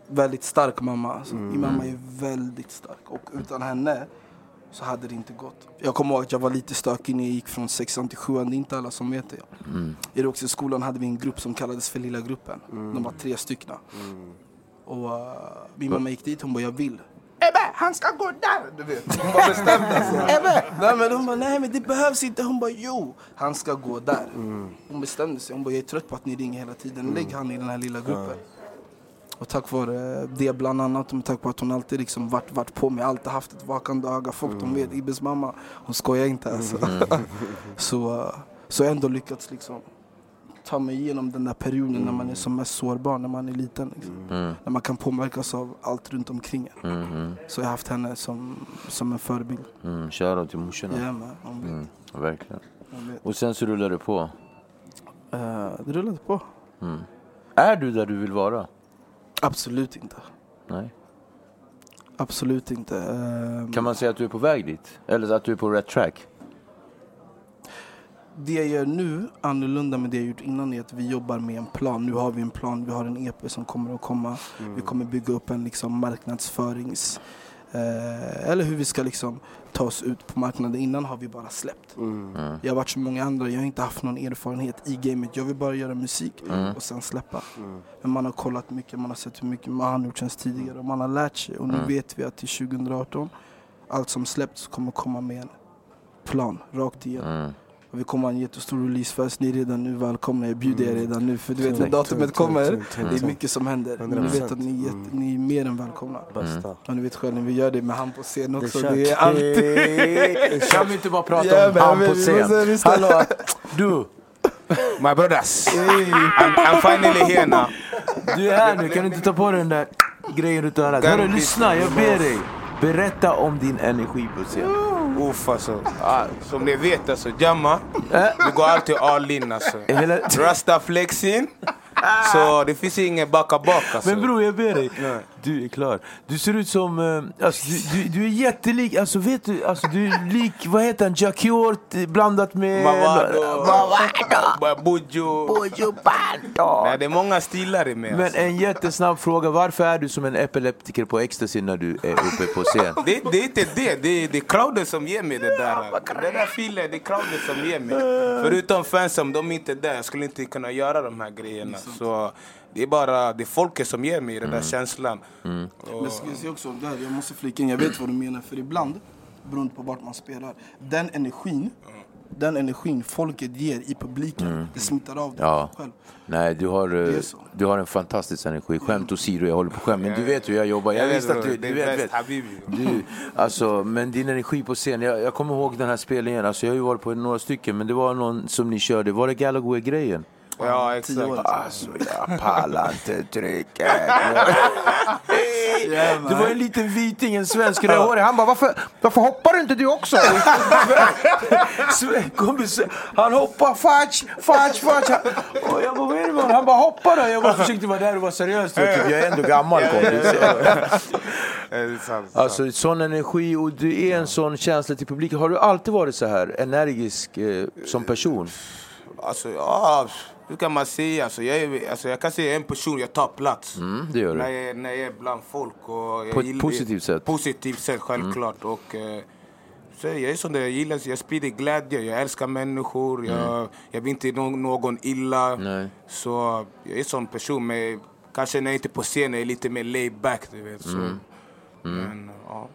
Speaker 4: Väldigt stark mamma. Alltså. Min mamma är väldigt stark och utan henne så hade det inte gått. Jag kommer ihåg att jag var lite stökig när jag gick från sexan till sjuan, det är inte alla som vet det.
Speaker 2: Mm.
Speaker 4: I Rågsvedsskolan hade vi en grupp som kallades för Lilla gruppen. De var tre stycken. Och uh, min mamma gick dit, hon bara jag vill. Ebbe, han ska gå där! Du vet. Hon var bestämd alltså. Ebbe! Nej men hon bara, nej men det behövs inte. Hon bara, jo, han ska gå där. Hon bestämde sig. Hon bara, jag är trött på att ni ringer hela tiden. Lägg han i den här lilla gruppen. Och tack vare det bland annat, och tack vare att hon alltid liksom varit, varit på mig, alltid haft ett vakande öga. Folk de vet, Ibbes mamma, hon skojar inte alltså. så, uh, så jag har ändå lyckats liksom ta mig igenom den där perioden när man är som mest sårbar, när man är liten. Liksom.
Speaker 2: Mm.
Speaker 4: När man kan påverkas av allt runt omkring en.
Speaker 2: Mm. Mm.
Speaker 4: Så jag har haft henne som, som en förebild.
Speaker 2: Mm. Shoutout till morsorna.
Speaker 4: Ja, men, hon vet,
Speaker 2: Mm. Verkligen. Och sen så rullar det på.
Speaker 4: Eh, det rullade på.
Speaker 2: Mm. Är du där du vill vara?
Speaker 4: Absolut inte.
Speaker 2: Nej.
Speaker 4: Absolut inte. Eh,
Speaker 2: Kan man säga att du är på väg dit? Eller att du är på rätt track?
Speaker 4: Det jag gör nu, annorlunda med det jag gjort innan, är att vi jobbar med en plan. Nu har vi en plan, vi har en EP som kommer att komma. Vi kommer bygga upp en liksom marknadsförings... Eh, eller hur vi ska liksom ta oss ut på marknaden. Innan har vi bara släppt.
Speaker 2: Mm.
Speaker 4: Jag har varit som många andra, jag har inte haft någon erfarenhet i gamet. Jag vill bara göra musik
Speaker 2: Mm.
Speaker 4: och sen släppa. Men man har kollat mycket, man har sett hur mycket man har gjort sen tidigare och man har lärt sig. Och nu
Speaker 2: Mm.
Speaker 4: vet vi att till 2018, allt som släppts kommer komma med en plan, rakt igenom.
Speaker 2: Mm.
Speaker 4: Och vi kommer ha en jättestor releasefest, ni är redan nu välkomna, jag bjuder er redan nu. För du vet när datumet kommer, det är mycket som händer. Men ni
Speaker 6: 100%.
Speaker 4: vet att ni är, jätte, ni är mer än välkomna.
Speaker 6: Bästa.
Speaker 4: Och ni vet själv, när vi gör det med han på scen också, det är alltid...
Speaker 2: Kan vi inte bara prata
Speaker 4: Ja,
Speaker 2: om han på scen? Hallå, du!
Speaker 3: My brothers, I'm, I'm finally here now.
Speaker 2: Du är här nu, kan du inte ta på dig den där grejen runt örat? Hörru, lyssna, jag ber dig. Berätta om din energi på scen.
Speaker 3: Uff alltså. Som ni vet alltså, Jamma,
Speaker 2: Äh?
Speaker 3: vi går alltid all in alltså. Rasta flexing. Så det finns ingen backa bak alltså.
Speaker 2: Men bror, jag ber dig.
Speaker 3: Nej.
Speaker 2: Du är klar. Du ser ut som... eh, Alltså, du, du, du är jättelik. Alltså vet du, alltså, du är lik, vad heter han? Jacquiort eh, blandat med...
Speaker 3: Mavado,
Speaker 2: Mavado.
Speaker 3: Bujo.
Speaker 2: Bando.
Speaker 3: Nej, det är många stilar i mig
Speaker 2: Men
Speaker 3: alltså.
Speaker 2: en jättesnabb fråga. Varför är du som en epileptiker på ecstasy när du är uppe på scen?
Speaker 3: Det, det är inte det, det är, det är crowden som ger mig det där. Det där feeling, det är crowden som ger mig. Förutom fansen, de är inte där. Jag skulle inte kunna göra de här grejerna. Så det är bara det är folket som ger mig den där känslan. Och,
Speaker 4: Men jag ska säga också, där, jag måste flika in, jag vet vad du menar. För ibland, beroende på vart man spelar, den energin, den energin folket ger i publiken, det smittar av dig
Speaker 2: Ja.
Speaker 4: själv.
Speaker 2: Nej, du har, eh, du har en fantastisk energi. Skämt åsido, jag håller på skämt. Men du vet hur jag jobbar. Jag, visste att du...
Speaker 3: det
Speaker 2: du vet, vet. Du, alltså, men din energi på scen, jag, jag kommer ihåg den här spelningen, alltså, jag har ju varit på några stycken, men det var någon som ni körde, var det Gallagher-grejen?
Speaker 3: Ja,
Speaker 4: Tio år.
Speaker 3: exakt.
Speaker 2: Alltså jag pallar inte trycket. Det var en liten viting, en svensk rödhårig. Han bara, varför, varför hoppar du inte du också? Så- kompis, Han hoppar, fatsch, fatsch, fatsch. Och jag bara, vad är det med? Han bara, hoppa då. Jag bara försökte vara där och vara seriös. Typ. Jag är ändå gammal kompis. Alltså sån energi och du är en sån känsla till publiken. Har du alltid varit så här energisk eh, som person?
Speaker 3: Alltså, ja, hur kan man säga? Alltså, jag, är, alltså, jag kan säga en person, jag tar plats.
Speaker 2: Mm, det gör
Speaker 3: När
Speaker 2: du.
Speaker 3: jag, är- när jag är bland folk. Och jag
Speaker 2: På ett positivt sätt. Mm.
Speaker 3: Positivt sätt, självklart. Och, eh, så jag är sån där, jag gillar, jag sprider glädje, jag älskar människor, jag, jag vill inte någon, någon illa.
Speaker 2: Mm. Nej.
Speaker 3: Så jag är sån person, men kanske när jag inte är på scenen är jag lite mer laid back, du vet. Så.
Speaker 2: Mm.
Speaker 3: Men, ja.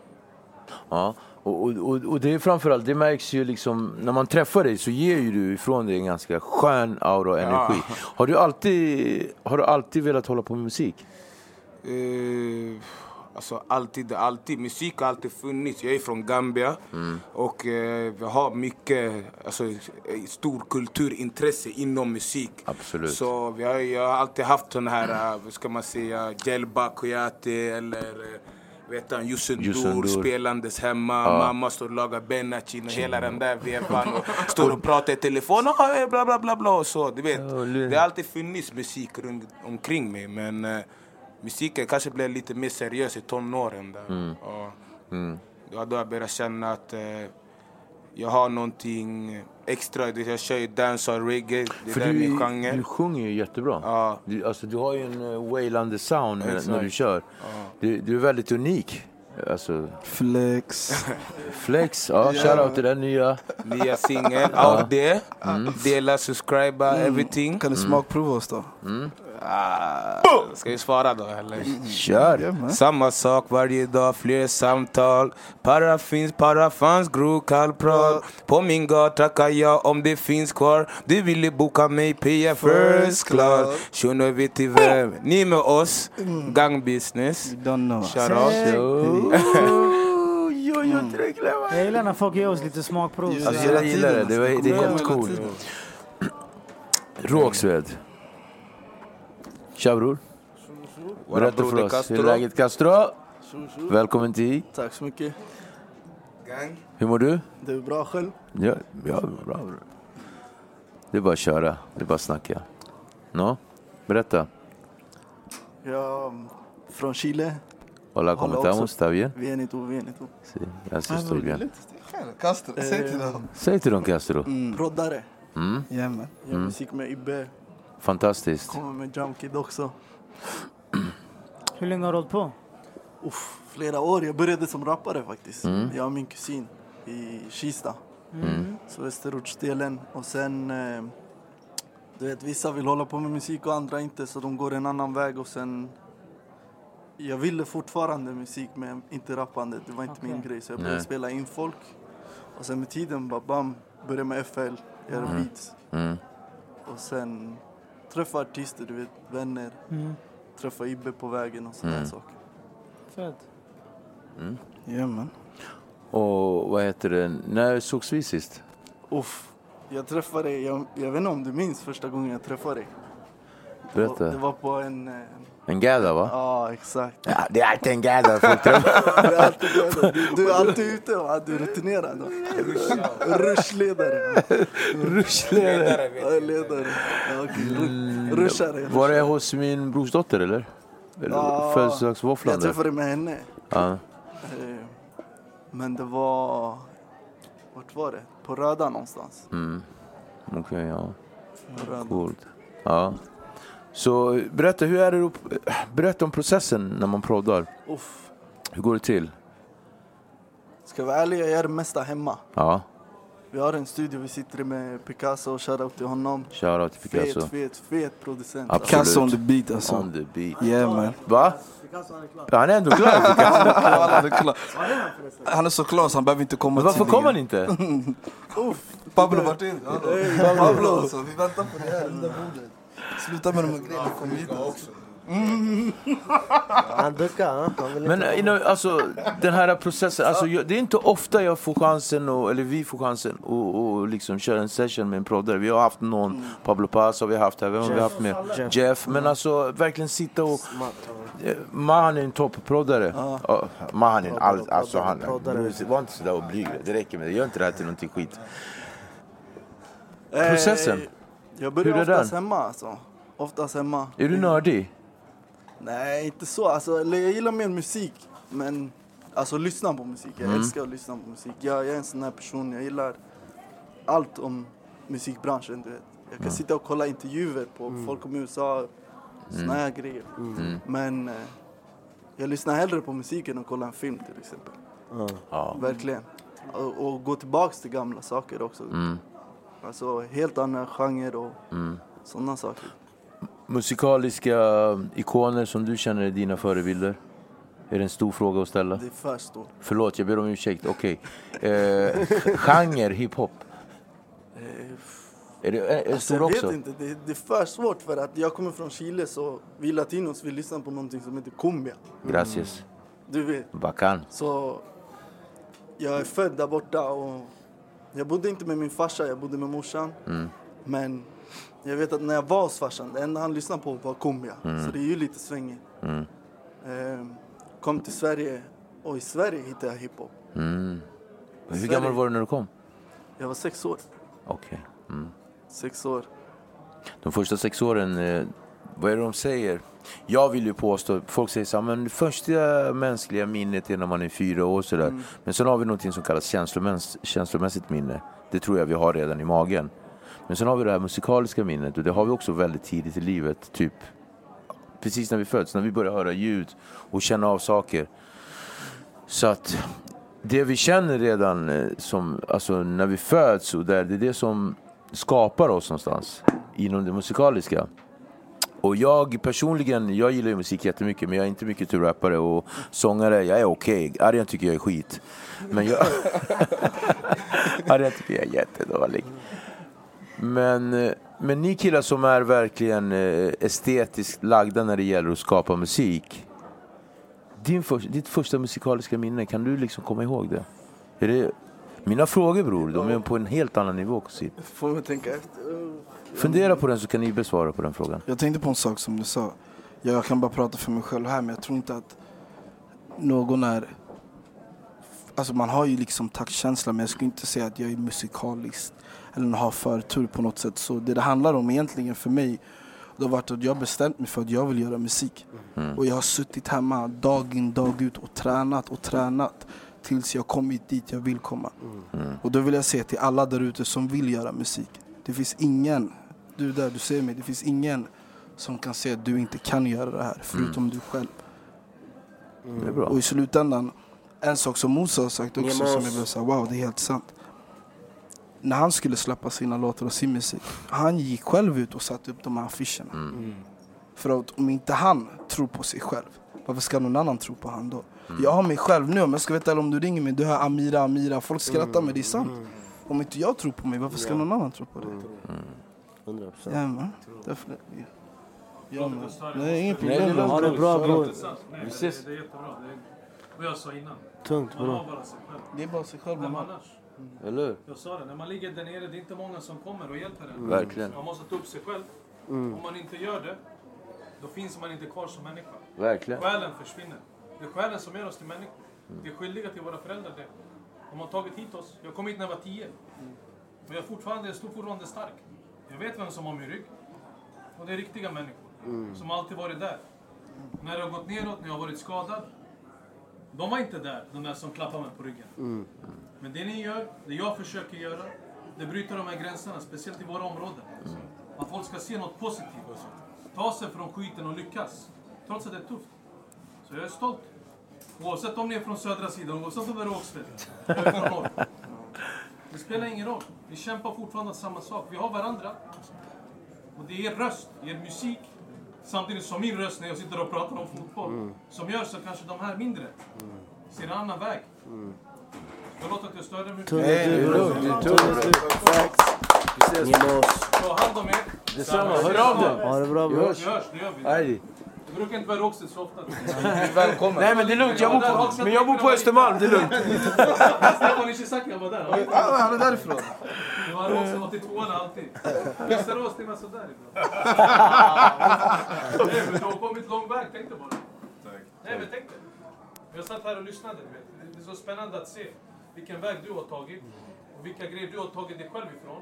Speaker 2: Ja, och, och, och, det är framförallt, det märks ju liksom, när man träffar dig så ger ju du ifrån dig en ganska skön aura och energi. Har, du alltid, har du alltid velat hålla på med musik?
Speaker 3: Eh, alltså alltid, alltid. Musik har alltid funnits. Jag är från Gambia och eh, vi har mycket, alltså eh, stor kulturintresse inom musik.
Speaker 2: Absolut.
Speaker 3: Så vi har, jag har alltid haft sån här, eh, vad ska man säga, Jelba Kuyate eller vet han, N'Dour. spelandes hemma. Mamma står och lagar benachin och hela den där vevan och står och pratar i telefon och bla bla bla bla och så. Du vet, det har alltid funnits musik runt omkring mig men eh, musiken kanske blev lite mer seriös i tonåren där.
Speaker 2: Mm.
Speaker 3: Ja. Det var då jag började känna att eh, jag har någonting extra. Det- Jag kör ju dancehall reggae, det
Speaker 2: För
Speaker 3: där är
Speaker 2: du,
Speaker 3: min genre.
Speaker 2: du sjunger ju jättebra.
Speaker 3: Ja.
Speaker 2: Du, alltså, du har ju en uh, wailande sound när, när du kör. Du, du är väldigt unik. Alltså,
Speaker 7: Flex.
Speaker 2: flex, ja, shoutout till den nya.
Speaker 3: Nya singeln, out there. Dela, subscriba, everything.
Speaker 7: Kan du smakprova oss då?
Speaker 3: Ah, ska vi svara då eller?
Speaker 2: Kör!
Speaker 3: Samma sak varje dag, fler samtal. Para finns, para fanns, grov kallprat. På min gata tackar jag om det finns kvar. Du ville boka mig PF first class. Shuno vet till vem. Ni med oss, gang business.
Speaker 7: You don't know.
Speaker 3: Shout out.
Speaker 2: Oj, oj, oj, direkt
Speaker 1: Jag gillar när folk ger oss lite smakprov.
Speaker 2: Alltså, jag gillar det, det, var, det är helt coolt. Rågsved. Tja bror. Berätta för oss, hur
Speaker 3: Castro.
Speaker 2: är läget Castro? Välkommen till hit.
Speaker 7: Tack så mycket.
Speaker 3: Gang.
Speaker 2: Hur mår du?
Speaker 7: Det är bra själv.
Speaker 2: Ja, ja bra bror. Det är bara att köra, det är bara att snacka. Nå, berätta.
Speaker 7: Jag är från Chile.
Speaker 2: Hola, ¿cómo estamos? ¿Está bien?
Speaker 7: Vienito, vienito.
Speaker 2: Sí, gracias, estoy bien.
Speaker 7: Castro, säg till dem.
Speaker 2: Säg till dem Castro.
Speaker 7: Proddare.
Speaker 2: Mm,
Speaker 7: Jajamän. Gör musik med Ibbe.
Speaker 2: Fantastiskt.
Speaker 7: Kommer med Jamkid också.
Speaker 1: Hur länge har du hållit på?
Speaker 7: Uff, flera år. Jag började som rappare faktiskt.
Speaker 2: Mm.
Speaker 7: Jag och min kusin i Kista. Så Västerortsdelen. Och sen... Eh, du vet, vissa vill hålla på med musik och andra inte. Så de går en annan väg och sen... Jag ville fortfarande musik men inte rappande. Det var inte min
Speaker 1: Okej.
Speaker 7: grej. Så jag började
Speaker 2: Nej.
Speaker 7: spela in folk. Och sen med tiden bara bam. Började med FL. Göra beats.
Speaker 2: Mm.
Speaker 7: Och sen träffa artister, du vet, vänner.
Speaker 1: Mm.
Speaker 7: Träffa Ibbe på vägen och sådana
Speaker 2: Mm.
Speaker 7: saker.
Speaker 1: Fett.
Speaker 7: Jajamän.
Speaker 2: Och vad heter det, när sågs vi sist?
Speaker 7: Uff, jag träffade dig, jag, jag vet inte om du minns första gången jag träffade dig. Det var, det
Speaker 2: Berätta.
Speaker 7: var på en... eh,
Speaker 2: En gädda va?
Speaker 7: Ja, exakt.
Speaker 2: Ja, det är alltid en gädda folk.
Speaker 7: Du är alltid, du, du är alltid ute va? Du är rutinerad. Rushledare. Ja, ledare. Ja. Ru- Rushare.
Speaker 2: Var det hos min brorsdotter eller?
Speaker 7: Ja,
Speaker 2: Födelsedagsvåfflan
Speaker 7: Jag träffade med henne.
Speaker 2: Ja.
Speaker 7: Eh, Men det var... Vart var det? På Röda någonstans.
Speaker 2: Mm. Okej, ja.
Speaker 7: På Röda.
Speaker 2: Coolt. Ja. Så berätta, hur är det då? Berätta om processen när man proddar.
Speaker 7: Uff.
Speaker 2: Hur går det till?
Speaker 7: Ska jag vara ärlig, jag gör det mesta hemma.
Speaker 2: Ja,
Speaker 7: Vi har en studio, vi sitter med Picasso, shoutout till honom.
Speaker 2: shoutout till Picasso.
Speaker 7: Fet, fet, fet producent.
Speaker 2: Absolut.
Speaker 7: Picasso on the beat alltså.
Speaker 2: On the beat.
Speaker 7: Yeah man.
Speaker 2: Va? Ja, han är ändå klar Picasso.
Speaker 7: han, är klar. han är så klar så han behöver inte komma
Speaker 2: Men varför kom han inte?
Speaker 7: Pablo vart är du? Pablo alltså, vi väntar på det här under bordet. Sluta med de här grejerna, kom hit också.
Speaker 6: Han duckar, han.
Speaker 2: Men you know, alltså, den här processen, alltså, jag, det är inte ofta jag får chansen, och, eller vi får chansen att och liksom köra en session med en proddare. Vi har haft någon, Pablo Paz har vi haft här, vem har vi haft med?
Speaker 6: Jeff.
Speaker 2: Jeff. Men alltså verkligen sitta och... Eh, Mahan är en topproddare. Ja. Mahan är en all, alltså han... Var inte sådär och blyg, det räcker med det. Gör inte det här till någonting skit.
Speaker 7: Eh,
Speaker 2: Processen?
Speaker 7: Jag börjar
Speaker 2: Hur är
Speaker 7: oftast
Speaker 2: den?
Speaker 7: hemma alltså. Oftast hemma.
Speaker 2: Är du nördig?
Speaker 7: Nej, inte så. Alltså, eller jag gillar mer musik. Men alltså lyssna på musik. Jag
Speaker 2: Mm.
Speaker 7: älskar att lyssna på musik. Jag, jag är en sån här person, jag gillar allt om musikbranschen. Du vet.
Speaker 4: Jag kan sitta och kolla intervjuer på folk om USA, såna här grejer. Men eh, jag lyssnar hellre på musiken än kollar en film till exempel.
Speaker 2: Ja.
Speaker 4: Verkligen. Och, och gå tillbaks till gamla saker också. Alltså helt annan genre och sådana saker.
Speaker 2: Musikaliska ikoner som du känner är dina förebilder? Är det en stor fråga att ställa?
Speaker 4: Det är för stort.
Speaker 2: Förlåt, jag ber om ursäkt. Okej. Eh, genre hiphop. Är det är det
Speaker 4: Alltså,
Speaker 2: stor
Speaker 4: jag vet
Speaker 2: också?
Speaker 4: inte, det, det är för svårt för att jag kommer från Chile så vi latinos vi lyssnar på någonting som heter cumbia.
Speaker 2: Gracias.
Speaker 4: Du vet.
Speaker 2: Bacan.
Speaker 4: Så jag är född där borta och jag bodde inte med min farsa, jag bodde med morsan. Men jag vet att när jag var hos farsan, det enda han lyssnade på var cumbia. Så det är ju lite svängigt. Ehm, kom till Sverige och i Sverige hittade jag hiphop.
Speaker 2: Hur gammal var du när du kom?
Speaker 4: Jag var sex år.
Speaker 2: Okej.
Speaker 4: Sex år.
Speaker 2: De första sex åren, eh, vad är det de säger? Jag vill ju påstå, folk säger så här, men första mänskliga minnet är när man är fyra år sådär. Men sen har vi något som kallas känslomäss- känslomässigt minne. Det tror jag vi har redan i magen. Men sen har vi det här musikaliska minnet och det har vi också väldigt tidigt i livet. Typ precis när vi föds, när vi börjar höra ljud och känna av saker. Så att det vi känner redan eh, som, alltså när vi föds och där, det är det som skapar oss någonstans inom det musikaliska. Och jag personligen, jag gillar ju musik jättemycket men jag är inte mycket till rappare och sångare. Jag är okej. Arjan tycker jag är skit. Men jag... Arjan tycker jag är jättedålig. Men, eh, men ni killar som är verkligen eh, estetiskt lagda när det gäller att skapa musik. Din för, ditt första musikaliska minne, kan du liksom komma ihåg det? Är det mina frågor bror, de är på en helt annan nivå
Speaker 4: Får man tänka efter.
Speaker 2: Fundera på den så kan ni besvara på den frågan.
Speaker 4: Jag tänkte på en sak som du sa. Jag kan bara prata för mig själv här men jag tror inte att någon är... Alltså man har ju liksom taktkänsla men jag skulle inte säga att jag är musikaliskt eller har förtur på något sätt. Så det det handlar om egentligen för mig det har varit att jag bestämt mig för att jag vill göra musik. Och jag har suttit hemma dag in dag ut och tränat och tränat tills jag kommit dit jag vill komma. Och då vill jag säga till alla där ute som vill göra musik. Det finns ingen, du där du ser mig, det finns ingen som kan säga att du inte kan göra det här förutom du själv.
Speaker 2: Det är bra.
Speaker 4: Och i slutändan, en sak som Musa har sagt också som jag blev såhär, wow det är helt sant. När han skulle släppa sina låtar och sin musik, han gick själv ut och satte upp de här affischerna. För att om inte han tror på sig själv, varför ska någon annan tro på han då? Jag har mig själv nu, om jag ska veta eller om du ringer mig, du hör Amira, Amira, folk skrattar men det är sant. Om inte jag tror på mig, varför ska någon annan tro på det?
Speaker 6: 100%.
Speaker 4: Ja man, därför... Ja, man. Nej, inget
Speaker 2: Nej, det
Speaker 4: problem.
Speaker 6: Ha det bra bror.
Speaker 2: Vi ses.
Speaker 8: Det är jättebra. Det är, vad jag sa innan.
Speaker 6: Tungt
Speaker 8: Man
Speaker 6: bror.
Speaker 8: har bara sig själv.
Speaker 4: Det är bara sig själv man har.
Speaker 8: annars?
Speaker 2: Eller hur?
Speaker 8: Jag sa det, när man ligger där nere, det är inte många som kommer och hjälper en.
Speaker 2: Verkligen.
Speaker 8: Man måste ta upp sig själv. Om man inte gör det, då finns man inte kvar som människa.
Speaker 2: Verkligen.
Speaker 8: Själen försvinner. Det är själen som gör oss till människor. Vi är skyldiga till våra föräldrar det. De har tagit hit oss. Jag kom hit när jag var tio. Och jag, är fortfarande, jag står fortfarande stark. Jag vet vem som har min rygg. Och det är riktiga människor. Som alltid varit där. När det har gått neråt, när jag har varit skadad. De var inte där, de där som klappar mig på ryggen. Men det ni gör, det jag försöker göra, det bryter de här gränserna, speciellt i våra områden. Att folk ska se något positivt. Ta sig från skiten och lyckas. Trots att det är tufft. Så jag är stolt. Oavsett om ni är från södra sidan, oavsett om det är Rågsved, jag är från norr. Det spelar ingen roll. Vi kämpar fortfarande samma sak. Vi har varandra. Och det är er röst, er musik, samtidigt som min röst när jag sitter och pratar om fotboll, som gör så kanske de här mindre ser en annan väg. Förlåt att jag störde mig.
Speaker 2: Nej, det är lugnt. Det är tungt. Vi ses.
Speaker 8: Ta hand om er.
Speaker 2: Detsamma. Hör av dig.
Speaker 6: Ha det bra.
Speaker 2: Vi hörs,
Speaker 8: det gör vi. Jag brukar inte vara Rågsved så ofta.
Speaker 2: Välkommen. Nej men det är lugnt, jag bor på, men jag bor på Östermalm, det är lugnt.
Speaker 8: Stefan Ishizaki, han var där. Han
Speaker 4: Ja, han är därifrån.
Speaker 8: Det var Rågsved 82 alltid. Västerås, det var sådär ibland. Nej, men du har kommit lång väg, tänk dig bara. Nej, men tänk dig. Jag satt här och lyssnade. Det är så spännande att se vilken väg du har tagit och vilka grejer du har tagit dig själv ifrån.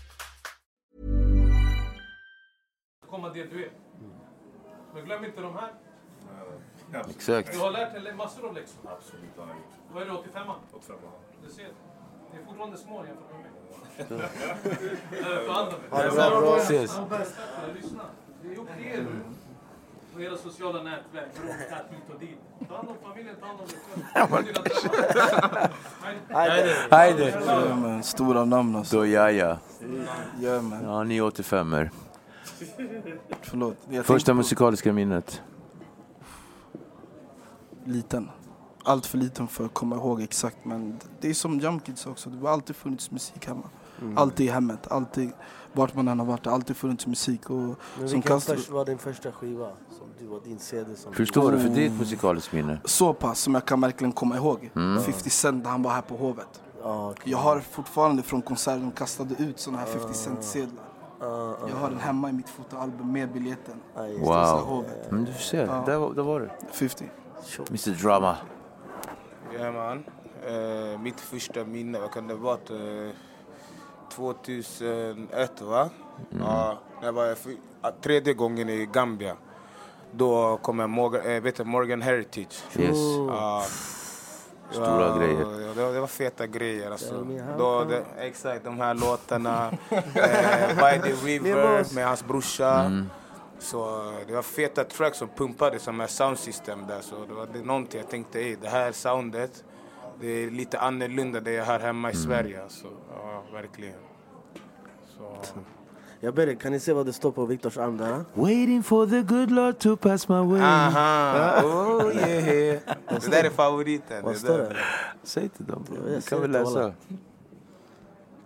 Speaker 8: Dit du är. Men glöm inte de här.
Speaker 2: Exakt.
Speaker 8: Du har lärt dig massor av läxor.
Speaker 5: Absolut.
Speaker 8: Vad är du, 85
Speaker 5: 85
Speaker 8: Du ser. Ni är fortfarande små jämfört med mig. Andra
Speaker 2: Ha det bra, bra. Ses.
Speaker 8: Ja, bäst. Lyssna. Det är upp till er och era sociala nätverk. Råkat hit och dit. Ta hand om familjen, ta hand om dig själv.
Speaker 2: Hej då.
Speaker 4: Ja, stora namn alltså.
Speaker 2: Då ja, ja.
Speaker 4: Ja.
Speaker 2: Ja, ni 85 er
Speaker 4: Förlåt. Jag
Speaker 2: Första musikaliska minnet?
Speaker 4: Liten. Allt för liten för att komma ihåg exakt men det är som Jump Kids också. Det har alltid funnits musik hemma.
Speaker 6: Mm.
Speaker 4: Alltid i hemmet. Alltid, vart man än har varit. Det har alltid funnits musik. Och
Speaker 6: Men
Speaker 4: som
Speaker 6: vilken
Speaker 4: kastar,
Speaker 6: först var din första skiva? Som du var din CD som
Speaker 2: Förstår du för
Speaker 4: Oh.
Speaker 2: ditt musikaliskt minne?
Speaker 4: så pass som jag kan verkligen komma ihåg.
Speaker 2: Mm.
Speaker 4: 50 Cent han var här på Hovet.
Speaker 6: Ah, okej.
Speaker 4: Jag har fortfarande från konserten de kastade ut såna här 50 Cent-sedlar. Jag har den hemma i mitt fotoalbum med biljetten.
Speaker 2: Wow. Men du ser, där, var- där var det.
Speaker 4: 50.
Speaker 2: Mr Drama.
Speaker 3: Ja man. Eh, mitt första minne, vad kan det vara? Eh, 2001 va? Ja, när jag var ah, tredje gången i Gambia. Då kom jag Morgan, eh, vet du, Morgan Heritage.
Speaker 2: Yes.
Speaker 3: Ja.
Speaker 2: Stora
Speaker 3: Ja,
Speaker 2: grejer.
Speaker 3: Ja, det, var, det var feta grejer alltså. Då, det, exakt, de här låtarna. eh, By the River med hans brorsa. Så eh, det var feta tracks som pumpades som ett soundsystem där. Så det var det någonting jag tänkte, i det här soundet, det är lite annorlunda det jag har hemma i Sverige. Alltså. Ja, verkligen. Så.
Speaker 6: Jag ber er, kan ni se vad det står på Viktors arm där?
Speaker 2: Waiting for the good Lord to pass my way.
Speaker 3: Aha, oh yeah. Det där är favoriten.
Speaker 6: Vad
Speaker 3: det
Speaker 6: står det?
Speaker 2: Säg till dem bro.
Speaker 6: Ja,
Speaker 2: Du kan väl
Speaker 6: det,
Speaker 2: läsa.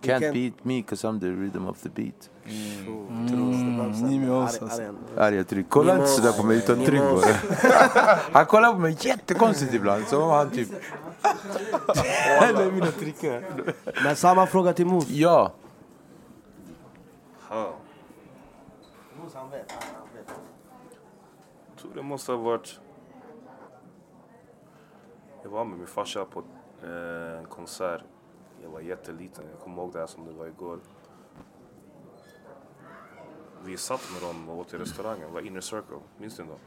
Speaker 2: Can't
Speaker 6: kan-
Speaker 2: beat me cause I'm the rhythm of the beat.
Speaker 4: Mm, ni med oss alltså.
Speaker 2: Arga tryck. Kolla inte sådär på mig utan tryck bara. Han kollar på mig jättekonstigt ibland. Som om han typ... Eller mina trickar.
Speaker 6: Men samma fråga till Mos.
Speaker 2: Ja.
Speaker 5: Ja.
Speaker 6: Mos han vet, han vet.
Speaker 5: Jag tror det måste ha varit... Jag var med min farsa på eh, en konsert. Jag var jätteliten. Jag kommer ihåg det här som det var igår. Vi satt med dem och åt i restaurangen. Det var Inner Circle. Minns ni dem?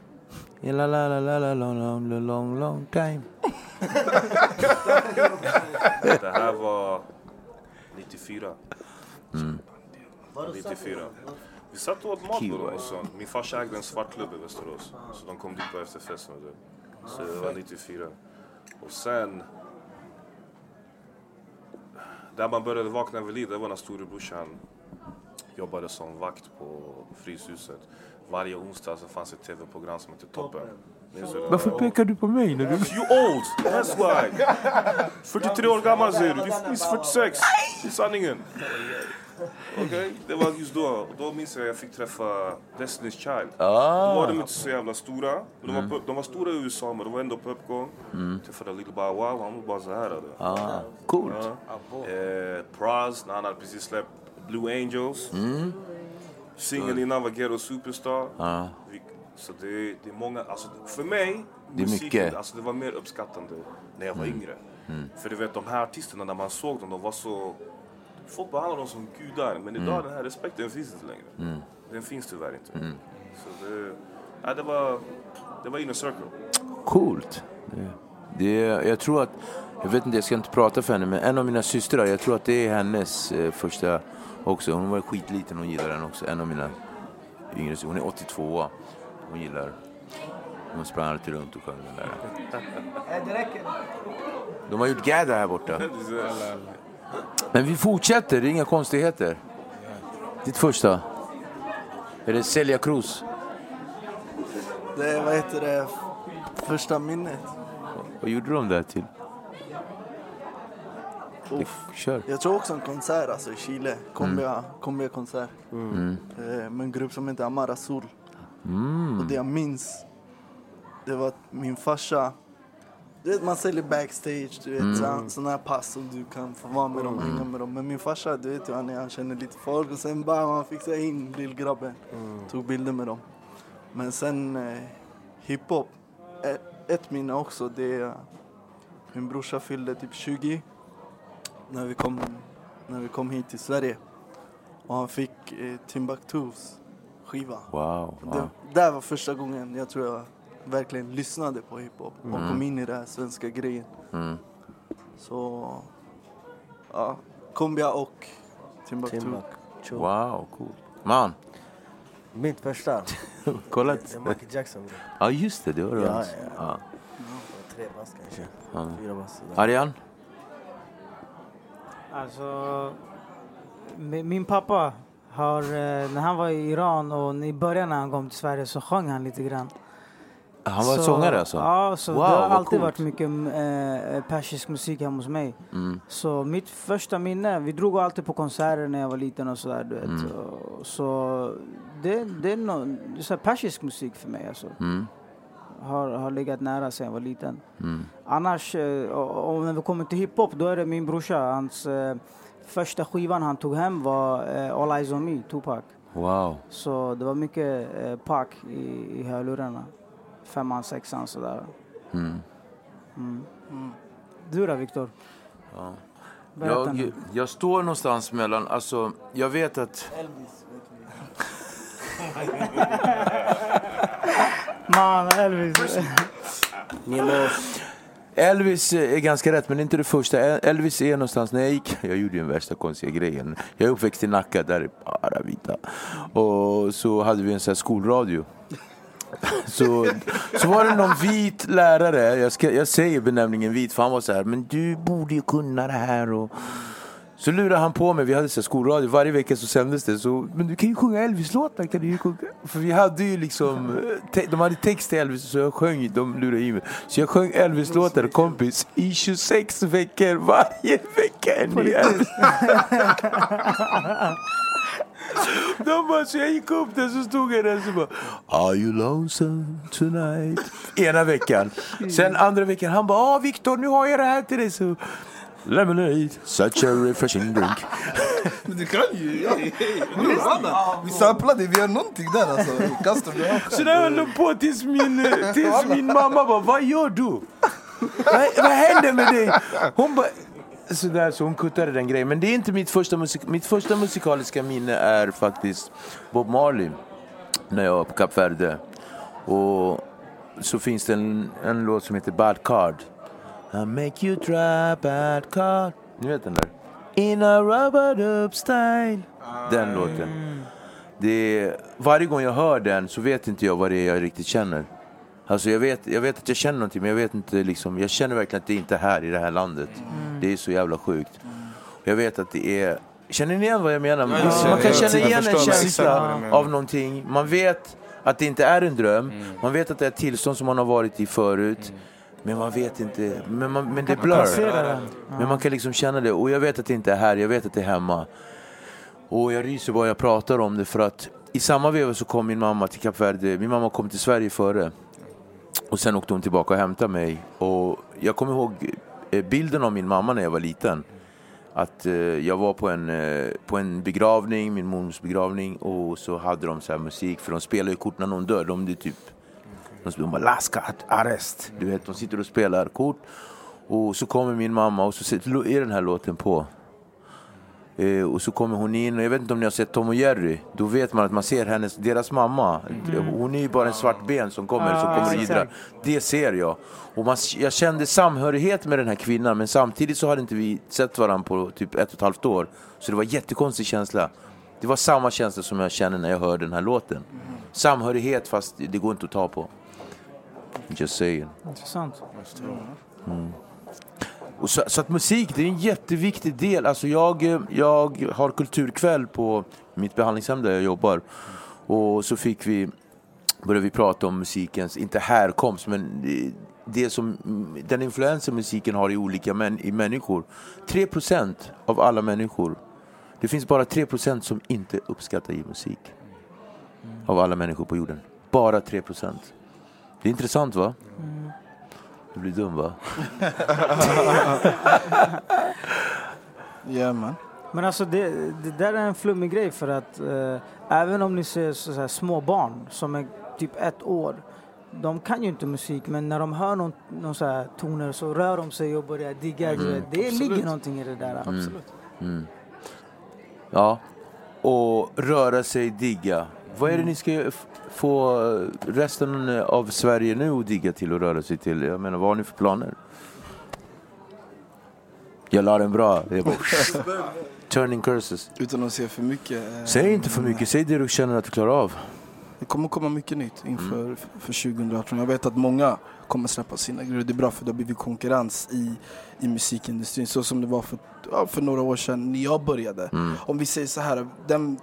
Speaker 2: La, la, la, la, la, long, long, long, long time.
Speaker 5: Det här var 94.
Speaker 2: Mm.
Speaker 5: 94. Vi satt och åt mat med dem och så. Min farsa ägde en svartklubb i Västerås. Så de kom dit på efterfesten. Så det var 94. Och sen... Där man började vakna vid liv, det var när storebrorsan jobbade som vakt på Fryshuset. Varje onsdag så fanns ett tv-program som hette Toppen.
Speaker 2: Varför pekar du på mig när du...
Speaker 5: You old! That's why! 43 år gammal säger du. Du är 46. Det är sanningen. Okej, det var just då. Då minns jag att jag fick träffa Destiny's Child.
Speaker 2: Ah.
Speaker 5: Då var de inte så jävla stora. De var, på, de var stora i USA men de var ändå på uppgång.
Speaker 2: Mm.
Speaker 5: Träffade Little Bow Wow, han var bara så här.
Speaker 2: Ah, coolt.
Speaker 5: Ja. Eh, Praz, när han hade precis släppt Blue Angels.
Speaker 2: Mm.
Speaker 5: Singeln innan var Ghetto Superstar. Vi- Så det, det är många, alltså för mig,
Speaker 2: Det är
Speaker 5: musiken,
Speaker 2: mycket.
Speaker 5: Alltså det var mer uppskattande när jag var
Speaker 2: Mm.
Speaker 5: yngre.
Speaker 2: Mm.
Speaker 5: För du vet de här artisterna när man såg dem, de var så... Folk behandlade dem som gudar. Men idag
Speaker 2: Mm.
Speaker 5: den här respekten finns inte längre.
Speaker 2: Mm.
Speaker 5: Den finns tyvärr inte.
Speaker 2: Mm.
Speaker 5: Så det, ja, det var, det var inner circle.
Speaker 2: Coolt. Det, det, jag tror att, jag vet inte, jag ska inte prata för henne, men en av mina systrar, jag tror att det är hennes eh, första också. Hon var skitliten, hon gillar den också. En av mina yngre systrar, hon är 82 Hon gillar, hon sprang alltid runt och sjöng den där.
Speaker 4: Det räcker.
Speaker 2: De har gjort gather här borta. Men vi fortsätter, det är inga konstigheter. Ditt första? Är det Celia Cruz?
Speaker 4: Det är, vad heter det, första minnet.
Speaker 2: Vad gjorde de där till?
Speaker 4: Uff.
Speaker 2: Kör.
Speaker 4: Jag tror också en konsert alltså i Chile. Cumbia, cumbia konsert.
Speaker 2: Mm.
Speaker 4: Eh, med en grupp som heter Amara Azul.
Speaker 2: Mm.
Speaker 4: Och det jag minns, det var att min farsa, du vet man säljer backstage, du vet
Speaker 2: Mm.
Speaker 4: mm. sådana här pass och du kan få vara med dem och hänga med dem. Men min farsa, du vet ju han är, han känner lite folk och sen bara man fixade in lillgrabben. Tog bilder med dem. Men sen eh, hiphop, ett, ett minne också, det är min brorsa fyllde typ 20 när vi kom, när vi kom hit till Sverige. Och han fick eh, Timbuktus skiva.
Speaker 2: Wow.
Speaker 4: Det
Speaker 2: wow.
Speaker 4: där var första gången jag tror jag verkligen lyssnade på hiphop och
Speaker 2: Mm.
Speaker 4: kom in i den här svenska grejen.
Speaker 2: Mm.
Speaker 4: Så, ja, Kumbia och Timbuktu.
Speaker 6: Timbuktu.
Speaker 2: Wow, cool. Man,
Speaker 6: Mitt första.
Speaker 2: kolla.
Speaker 6: Det är Michael Jackson.
Speaker 2: Ja, just det. Det var det.
Speaker 6: Ja, ja, var Tre bast kanske.
Speaker 2: Ja.
Speaker 6: Fyra bast.
Speaker 2: Ariane?
Speaker 1: Alltså, mi- min pappa har, eh, när han var i Iran och i början när han kom till Sverige så sjöng han lite grann.
Speaker 2: Han var
Speaker 1: Så-
Speaker 2: sångare alltså?
Speaker 1: Ja, så
Speaker 2: wow,
Speaker 1: det har alltid
Speaker 2: coolt.
Speaker 1: varit mycket eh, persisk musik hemma hos mig.
Speaker 2: Mm.
Speaker 1: Så mitt första minne, vi drog alltid på konserter när jag var liten och sådär du vet.
Speaker 2: Mm.
Speaker 1: Så det, det är, no, det är så persisk musik för mig alltså.
Speaker 2: Mm.
Speaker 1: Har, har legat nära sedan jag var liten.
Speaker 2: Mm.
Speaker 1: Annars, eh, och, och när vi kommer till hiphop, då är det min brorsa. Hans eh, första skivan han tog hem var eh, All Eyes On Me, Tupac.
Speaker 2: Wow.
Speaker 1: Så det var mycket eh, Pac i, i hörlurarna. Femman, sexan sådär.
Speaker 2: Mm.
Speaker 1: Mm. Du då Viktor?
Speaker 2: Ja. Jag, jag står någonstans mellan, alltså jag vet att...
Speaker 4: Elvis,
Speaker 1: Man, Elvis.
Speaker 2: Elvis är ganska rätt, men det är inte det första. Elvis är någonstans, när jag gick, jag gjorde ju den värsta konstiga grejen. Jag är uppväxt i Nacka, där är bara vita. Och så hade vi en sån här skolradio. Så, så var det någon vit lärare, jag, ska, jag säger benämningen vit för han var så här, men du borde ju kunna det här. Och, så lurade han på mig, vi hade så skolradio, varje vecka så sändes det. Så, men du kan ju sjunga Elvis-låtar, kan du ju sjunga? För vi hade ju liksom, te, de hade text till Elvis så jag sjöng, de lurade i mig. Så jag sjöng Elvis-låtar, kompis, i 26 veckor, varje vecka en ny Elvis. De bara, så jag gick upp där så stod jag där så bara Are you lonesome tonight? Ena veckan. Sen andra veckan, han bara, ah Viktor nu har jag det här till dig. Så, Lemonade, such a refreshing drink.
Speaker 4: Men du kan ju. Nu, Anna, vi samplade, vi gör någonting där alltså. Kastar du av
Speaker 2: Så där höll de på tills min, tills min mamma bara, vad gör du? vad, vad händer med dig? Hon bara, så där, så hon kuttade den grejen. Men det är inte mitt första, musik, mitt första musikaliska minne är faktiskt Bob Marley. När jag var på Kap Verde. Och så finns det en, en låt som heter Bad Card. I make you try bad card. Ni vet den där? In a rubber up style. Den låten. Det är, varje gång jag hör den så vet inte jag vad det är jag riktigt känner. Alltså jag vet, jag vet att jag känner någonting men jag vet inte liksom, jag känner verkligen att det inte är här i det här landet. Det är så jävla sjukt. Jag vet att det är, känner ni igen vad jag menar?
Speaker 3: Ja,
Speaker 2: Man
Speaker 3: ja,
Speaker 2: kan
Speaker 3: ja,
Speaker 2: känna igen en känsla av någonting. Man vet att det inte är en dröm. Man vet att det är ett tillstånd som man har varit i förut. Men man vet inte, men, man, men det blur.
Speaker 1: den.
Speaker 2: Men man kan liksom känna det. Och jag vet att det inte är här, jag vet att det är hemma. Och jag ryser bara jag pratar om det för att i samma veva så kom min mamma till Kap Verde. Min mamma kom till Sverige före. Och sen åkte hon tillbaka och hämtade mig. Och jag kommer ihåg eh, bilden av min mamma när jag var liten. Att eh, jag var på en, eh, på en begravning, min mormors begravning. Och så hade de så här musik, för de spelar ju kort när någon dör. De är typ De bara Laska arrest. Du vet, de sitter och spelar kort. Och så kommer min mamma och så är den här låten på. Eh, och så kommer hon in och jag vet inte om ni har sett Tom och Jerry. Då vet man att man ser hennes, deras mamma. Hon är ju bara en svart ben som kommer,
Speaker 1: Ja,
Speaker 2: som kommer och idrar. Det ser jag. Och man, jag kände samhörighet med den här kvinnan men samtidigt så hade inte vi sett varandra på typ ett och ett halvt år. Så det var en jättekonstig känsla. Det var samma känsla som jag känner när jag hör den här låten. Samhörighet fast det går inte att ta på. Just saying.
Speaker 1: Intressant.
Speaker 2: Mm. Och så, så att musik, det är en jätteviktig del. Alltså jag, jag har kulturkväll på mitt behandlingshem där jag jobbar. Och så fick vi, började vi prata om musikens, inte härkomst, men det, som, den influensen musiken har i olika män, i människor. 3% av alla människor, det finns bara 3% som inte uppskattar i musik. Av alla människor på jorden. Bara 3%. Det är intressant va? Mm. Du blir dum va?
Speaker 4: Ja man.
Speaker 1: Men alltså det, det där är en flummig grej för att eh, även om ni ser så, så här, små barn som är typ ett år. De kan ju inte musik men när de hör någon, någon så här toner så rör de sig och börjar digga.
Speaker 2: Mm.
Speaker 1: Det
Speaker 2: Absolut.
Speaker 1: ligger någonting i det där.
Speaker 2: Mm. Mm. Ja, och röra sig, digga. Vad är det ni ska f- få resten av Sverige nu att digga till och röra sig till? Jag menar, vad har ni för planer? Jag la den bra. Jag bara, turning curses.
Speaker 4: Utan att säga för mycket. eh,
Speaker 2: Säg inte för mycket, säg det du känner att du klarar av.
Speaker 4: Det kommer komma mycket nytt inför för 2018. Jag vet att många kommer släppa sina grejer. Det är bra för det har blivit konkurrens i, i musikindustrin. Så som det var för, ja, för några år sedan när jag började.
Speaker 2: Mm.
Speaker 4: Om vi säger så här, den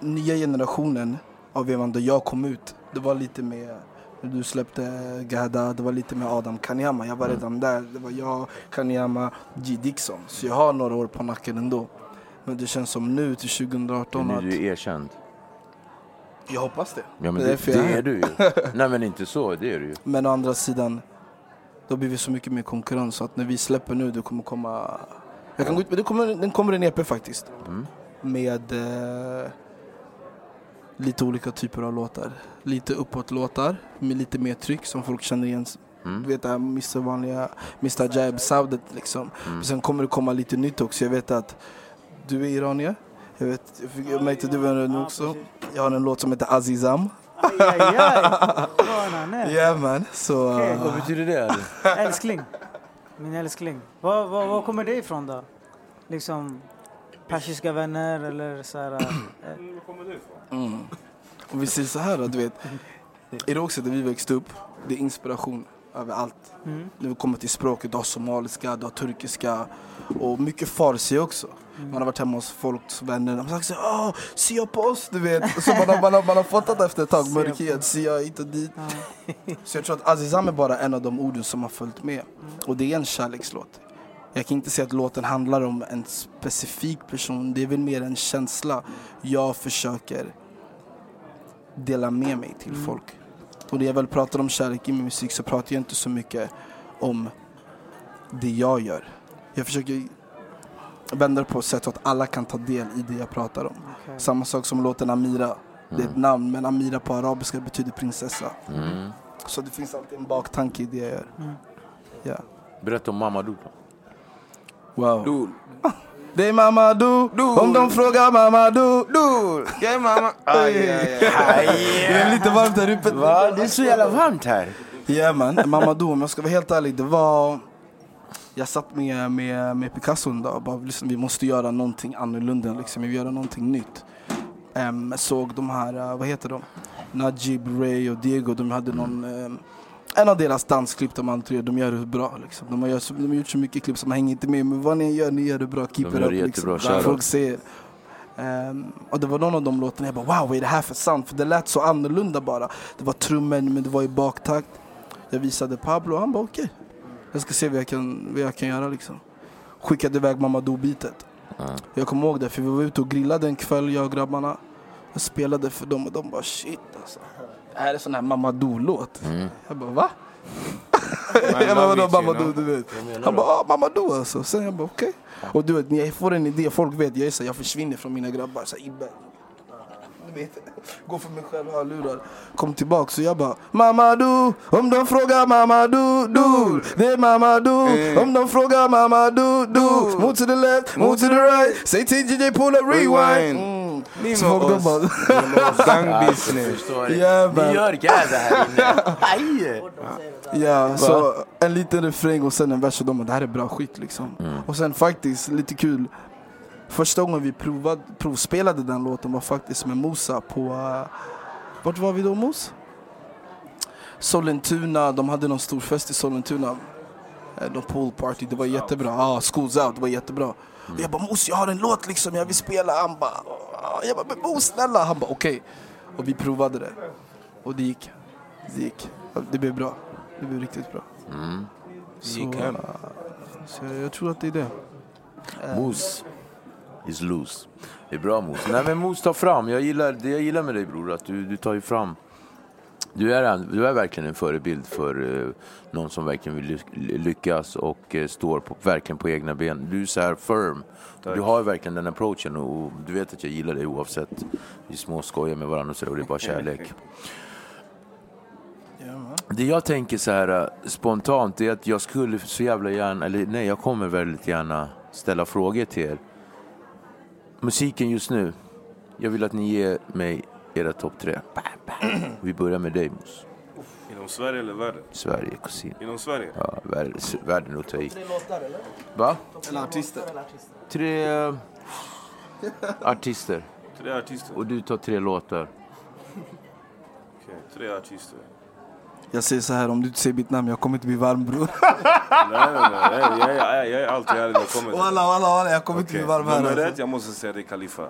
Speaker 4: nya generationen av vevan då jag kom ut, det var lite med när du släppte Gada, det var lite med Adam Kanyama. Jag var redan där. Det var jag, Kanyama, G Dixon. Så jag har några år på nacken ändå. Men det känns som nu till 2018
Speaker 2: Nu
Speaker 4: att...
Speaker 2: är du erkänd.
Speaker 4: Jag hoppas det.
Speaker 2: Ja, men
Speaker 4: Det är
Speaker 2: det, det
Speaker 4: är
Speaker 2: är du ju. Nej men inte så, det är du ju.
Speaker 4: Men å andra sidan, då blir vi så mycket mer konkurrens så att när vi släpper nu, det kommer komma... Jag kan gå ut, men det kommer, den kommer en EP faktiskt.
Speaker 2: Mm.
Speaker 4: Med eh, lite olika typer av låtar. Lite uppåt-låtar med lite mer tryck som folk känner igen.
Speaker 2: Mm.
Speaker 4: Du vet det här Mr. vanliga, Mr. Jab soundet liksom.
Speaker 2: Mm.
Speaker 4: Sen kommer det komma lite nytt också. Jag vet att du är iranier. Jag, vet, jag, fick, jag märkte att du var en också. Jag har en låt som heter Azizam.
Speaker 1: Aj, aj, aj. Eh.
Speaker 4: Ja man, så...
Speaker 1: Okej.
Speaker 4: uh,
Speaker 2: Vad betyder det?
Speaker 1: Älskling. Min älskling. Var, var, var kommer det ifrån då? Liksom persiska vänner eller så här... eh,
Speaker 4: Mm. Och vi säger så här då, du vet. Det också där vi växte upp, det är inspiration överallt.
Speaker 1: Mm.
Speaker 4: När vi kommer till språket, du har somaliska, du har turkiska och mycket farsi också.
Speaker 1: Mm.
Speaker 4: Man har varit hemma hos folks vänner, de har sagt så här, åh, sia på oss, du vet. Så man har, man har, man har fattat efter ett tag, mörkhet, sia hit och dit. Så jag tror att Azizam är bara en av de orden som har följt med. Och det är en kärlekslåt. Jag kan inte säga att låten handlar om en specifik person, det är väl mer en känsla jag försöker dela med mig till
Speaker 1: Mm.
Speaker 4: folk. Och när jag väl pratar om kärlek i min musik så pratar jag inte så mycket om det jag gör. Jag försöker vända det på ett sätt så att alla kan ta del i det jag pratar om.
Speaker 1: Okej.
Speaker 4: Samma sak som låten Amira. Det är ett namn men Amira på arabiska betyder prinsessa.
Speaker 2: Mm.
Speaker 4: Så det finns alltid en baktanke i det jag gör.
Speaker 1: Mm.
Speaker 4: Ja.
Speaker 2: Berätta om Mamadou då.
Speaker 4: Wow. Det är Mamadou, om de frågar Mamadou.
Speaker 3: Du! Jag är mamma. Aj, aj, aj.
Speaker 4: Det är lite varmt här uppe.
Speaker 2: Va? Det är så jävla varmt här.
Speaker 4: Ja man, Mamadou om jag ska vara helt ärlig, det var... Jag satt med, med, med Picasso en dag och bara liksom, vi måste göra någonting annorlunda, liksom. vi vill göra någonting nytt. Um, såg de här, uh, vad heter de? Najib, Ray och Diego, de hade någon... Um, en av deras dansklipp de alla tre, de gör det bra liksom. De har, gjort, de har gjort så mycket klipp som hänger inte med, men vad ni gör, ni gör det bra. Keep
Speaker 2: De
Speaker 4: it
Speaker 2: gör
Speaker 4: up liksom. Folk säger. Ehm, och det var någon av de låtarna jag bara wow, vad är det här för sound? För det lät så annorlunda bara. Det var trummor men det var i baktakt. Jag visade Pablo och han bara okej. Jag ska se vad jag kan, vad jag kan göra liksom. Skickade iväg Mamadou-bitet. Jag kommer ihåg det för vi var ute och grillade en kväll jag och grabbarna. Jag spelade för dem och de bara shit alltså. Det är sån här Mamadou-låt.
Speaker 2: Mm.
Speaker 4: Jag bara va? Jag bara vadå Mamadou du vet? Han bara ah, Mamadou alltså. Sen jag bara okej. Och du vet när jag får en idé, folk vet jag är så jag försvinner från mina grabbar. Så Ibbe. du vet, gå för mig själv, hörlurar. Kom tillbaka så jag bara Mamadou, om de frågar Mamadou, du Det är Mamadou, om de frågar Mamadou, du Move to the left, move to the right Säg till DJ pull a rewind mm.
Speaker 3: Ni med oss. Ni. Gang business.
Speaker 4: Ja,
Speaker 2: Vi
Speaker 4: men-
Speaker 2: gör grädde här inne.
Speaker 4: Ja, så en liten refräng och sen en vers och de bara, det här är bra skit liksom. Och sen faktiskt, lite kul. Första gången vi provad, provspelade den låten var faktiskt med Mosa på... Uh, vart var vi då Mos? Sollentuna, de hade någon stor fest i Sollentuna. Eh, Någon poolparty, det var jättebra. Ja, ah, Schools Out, det var jättebra. Och jag bara Mos, jag har en låt liksom, jag vill spela. Han bara, "Ah." jag bara, Mos snälla. Han bara okej. Och vi provade det. Och det gick. Det gick. Det blev bra. Det blev riktigt bra.
Speaker 2: Mm.
Speaker 4: Så,
Speaker 3: gick hem.
Speaker 4: så jag, tror att det är det.
Speaker 2: Mos is loose. Det är bra Mos. Nej men Mos, ta fram. Jag gillar, det jag gillar med dig bror, att du, du tar ju fram. Du är, du är verkligen en förebild för eh, någon som verkligen vill ly- lyckas och eh, står på, verkligen på egna ben. Du är så här firm. Du har verkligen den approachen och du vet att jag gillar dig oavsett. Vi små skojar med varandra och så där, och det är bara kärlek. Det jag tänker så här eh, spontant är att jag skulle så jävla gärna, eller nej jag kommer väldigt gärna ställa frågor till er. Musiken just nu, jag vill att ni ger mig era topp tre. Vi börjar med dig Mos.
Speaker 5: Inom Sverige eller världen?
Speaker 2: Sverige, kusin.
Speaker 5: Inom Sverige?
Speaker 2: Ja, världen, världen att ta i.
Speaker 4: låtar eller?
Speaker 2: Va?
Speaker 4: Eller artister?
Speaker 2: Tre artister.
Speaker 5: Tre artister?
Speaker 2: Och du tar tre låtar.
Speaker 5: Okej, tre artister.
Speaker 4: Jag säger så här, om du inte säger mitt namn, jag kommer inte bli varm bror.
Speaker 5: nej, nej, nej. Jag, jag, jag, jag är alltid ärlig när jag kommer till
Speaker 4: Walla, walla, walla, jag kommer inte bli varm här.
Speaker 5: Nummer
Speaker 4: Alltså.
Speaker 5: ett, jag måste säga det är Khalifa.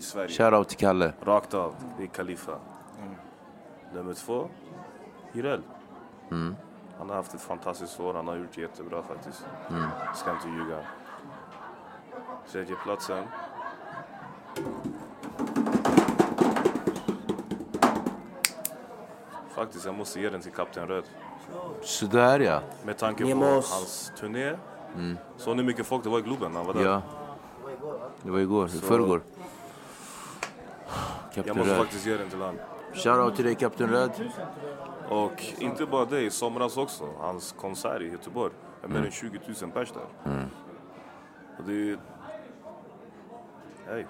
Speaker 2: Mm.
Speaker 5: I Sverige.
Speaker 2: Shoutout till Kalle.
Speaker 5: Rakt av, det är Khalifa. Nummer två, Jireel.
Speaker 2: Mm.
Speaker 5: Han har haft ett fantastiskt år, han har gjort jättebra faktiskt.
Speaker 2: Mm.
Speaker 5: Ska inte ljuga. Tredje platsen. Faktiskt, jag måste ge den till Kapten Röd.
Speaker 2: Sådär ja.
Speaker 5: Med tanke på hans turné.
Speaker 2: Mm.
Speaker 5: Så ni hur mycket folk det var i Globen när han var där?
Speaker 2: Ja. Det var igår, i
Speaker 5: Så-
Speaker 2: förrgår.
Speaker 5: Jag
Speaker 2: Kapten
Speaker 5: måste
Speaker 2: Röd.
Speaker 5: faktiskt ge den till honom.
Speaker 2: Shoutout till dig Kapten Röd.
Speaker 5: Och inte bara det, i somras också. Hans konsert i Göteborg. Det är mer än 20 000 pers där.
Speaker 2: Mm.
Speaker 5: Och det är... Hej,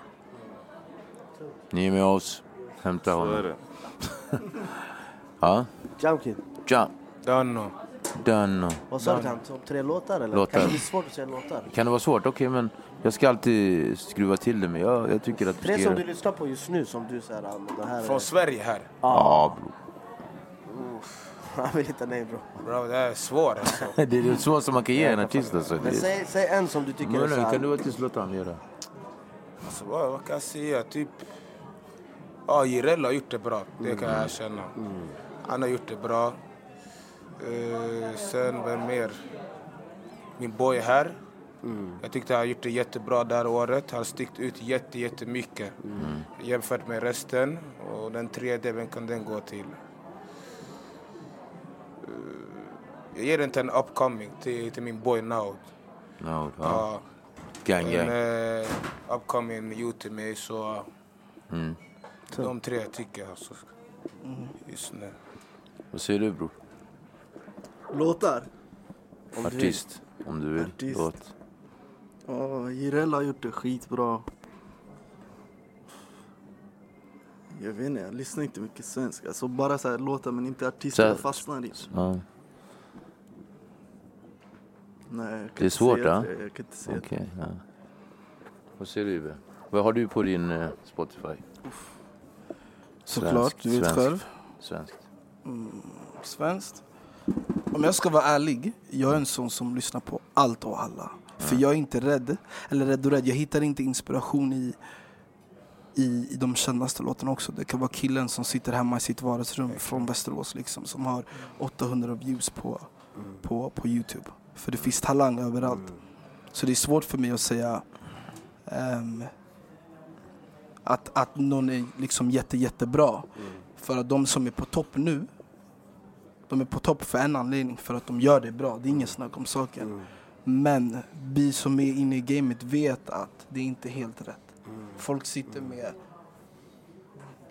Speaker 2: Ni är med oss. Hämta
Speaker 5: så är
Speaker 2: honom.
Speaker 5: det.
Speaker 2: Ja.
Speaker 6: Jamkid,
Speaker 2: Jump.
Speaker 3: Danno.
Speaker 2: Done.
Speaker 6: vad sa du till honom? Tre låtar eller?
Speaker 2: Låtar.
Speaker 6: Kanske det blir svårt att säga låtar.
Speaker 2: Kan det vara svårt? Okej, men jag ska alltid skruva till det. Men jag, jag tycker att
Speaker 6: Tre
Speaker 2: ska
Speaker 6: som du lyssnar på just nu som du säger, ah, det här är...
Speaker 3: Från Sverige här.
Speaker 2: Ja, bro.
Speaker 6: Han vill inte nej bro.
Speaker 3: Bro, det är svårt alltså.
Speaker 2: Det är så som man kan ge en artist alltså.
Speaker 6: Men
Speaker 2: Det-
Speaker 6: säg, säg en som du tycker är
Speaker 2: Munnen,
Speaker 6: så
Speaker 2: kan du
Speaker 6: här,
Speaker 2: faktiskt låta honom göra?
Speaker 3: alltså vad, vad kan jag säga? Typ... Ja, Jireel har gjort det bra. Det kan jag erkänna. Han har gjort det bra. Eh, sen, vem mer? Min boy här. Jag tyckte han gjort det jättebra det här året. Han har stickt ut jätte, jättemycket jämfört med resten. Och den tredje, vem kan den gå till? Eh, jag ger till en upcoming, till, till min boy Now.
Speaker 2: No, ja.
Speaker 3: Ja.
Speaker 2: Gang,
Speaker 3: En
Speaker 2: gang.
Speaker 3: eh, upcoming youth till mig så
Speaker 2: Mm.
Speaker 3: de tre tycker jag alltså. Just nu.
Speaker 2: Vad säger du bror?
Speaker 4: Låtar? Om du-
Speaker 2: Artist, om du vill.
Speaker 4: Artist.
Speaker 2: Låt.
Speaker 4: Ja, Jireel har gjort det skitbra. Jag vet inte, jag lyssnar inte mycket svenska. Alltså bara så här låtar men inte artister jag fastnar i.
Speaker 2: Ja.
Speaker 4: Nej, jag kan
Speaker 2: Det är svårt,
Speaker 4: säga
Speaker 2: ja?
Speaker 4: det. Jag kan inte säga det.
Speaker 2: Okej, ja. Vad säger du Ibe? Vad har du på din eh, Spotify?
Speaker 4: Såklart,
Speaker 2: Svenskt,
Speaker 4: du vet
Speaker 2: svenskt,
Speaker 4: själv.
Speaker 2: Svenskt.
Speaker 4: Mm, svenskt. Om jag ska vara ärlig, jag är en sån som lyssnar på allt och alla. För jag är inte rädd, eller rädd och rädd, jag hittar inte inspiration i, i, i de kändaste låtarna också. Det kan vara killen som sitter hemma i sitt vardagsrum från Västerås liksom, som har 800 views på, på, på Youtube. För det finns talang överallt. Så det är svårt för mig att säga ehm, att, att någon är liksom jätte, jättebra. För att de som är på topp nu, de är på topp för en anledning, för att de gör det bra. Det är ingen snack om saken. Men vi som är inne i gamet vet att det är inte helt rätt. Folk sitter med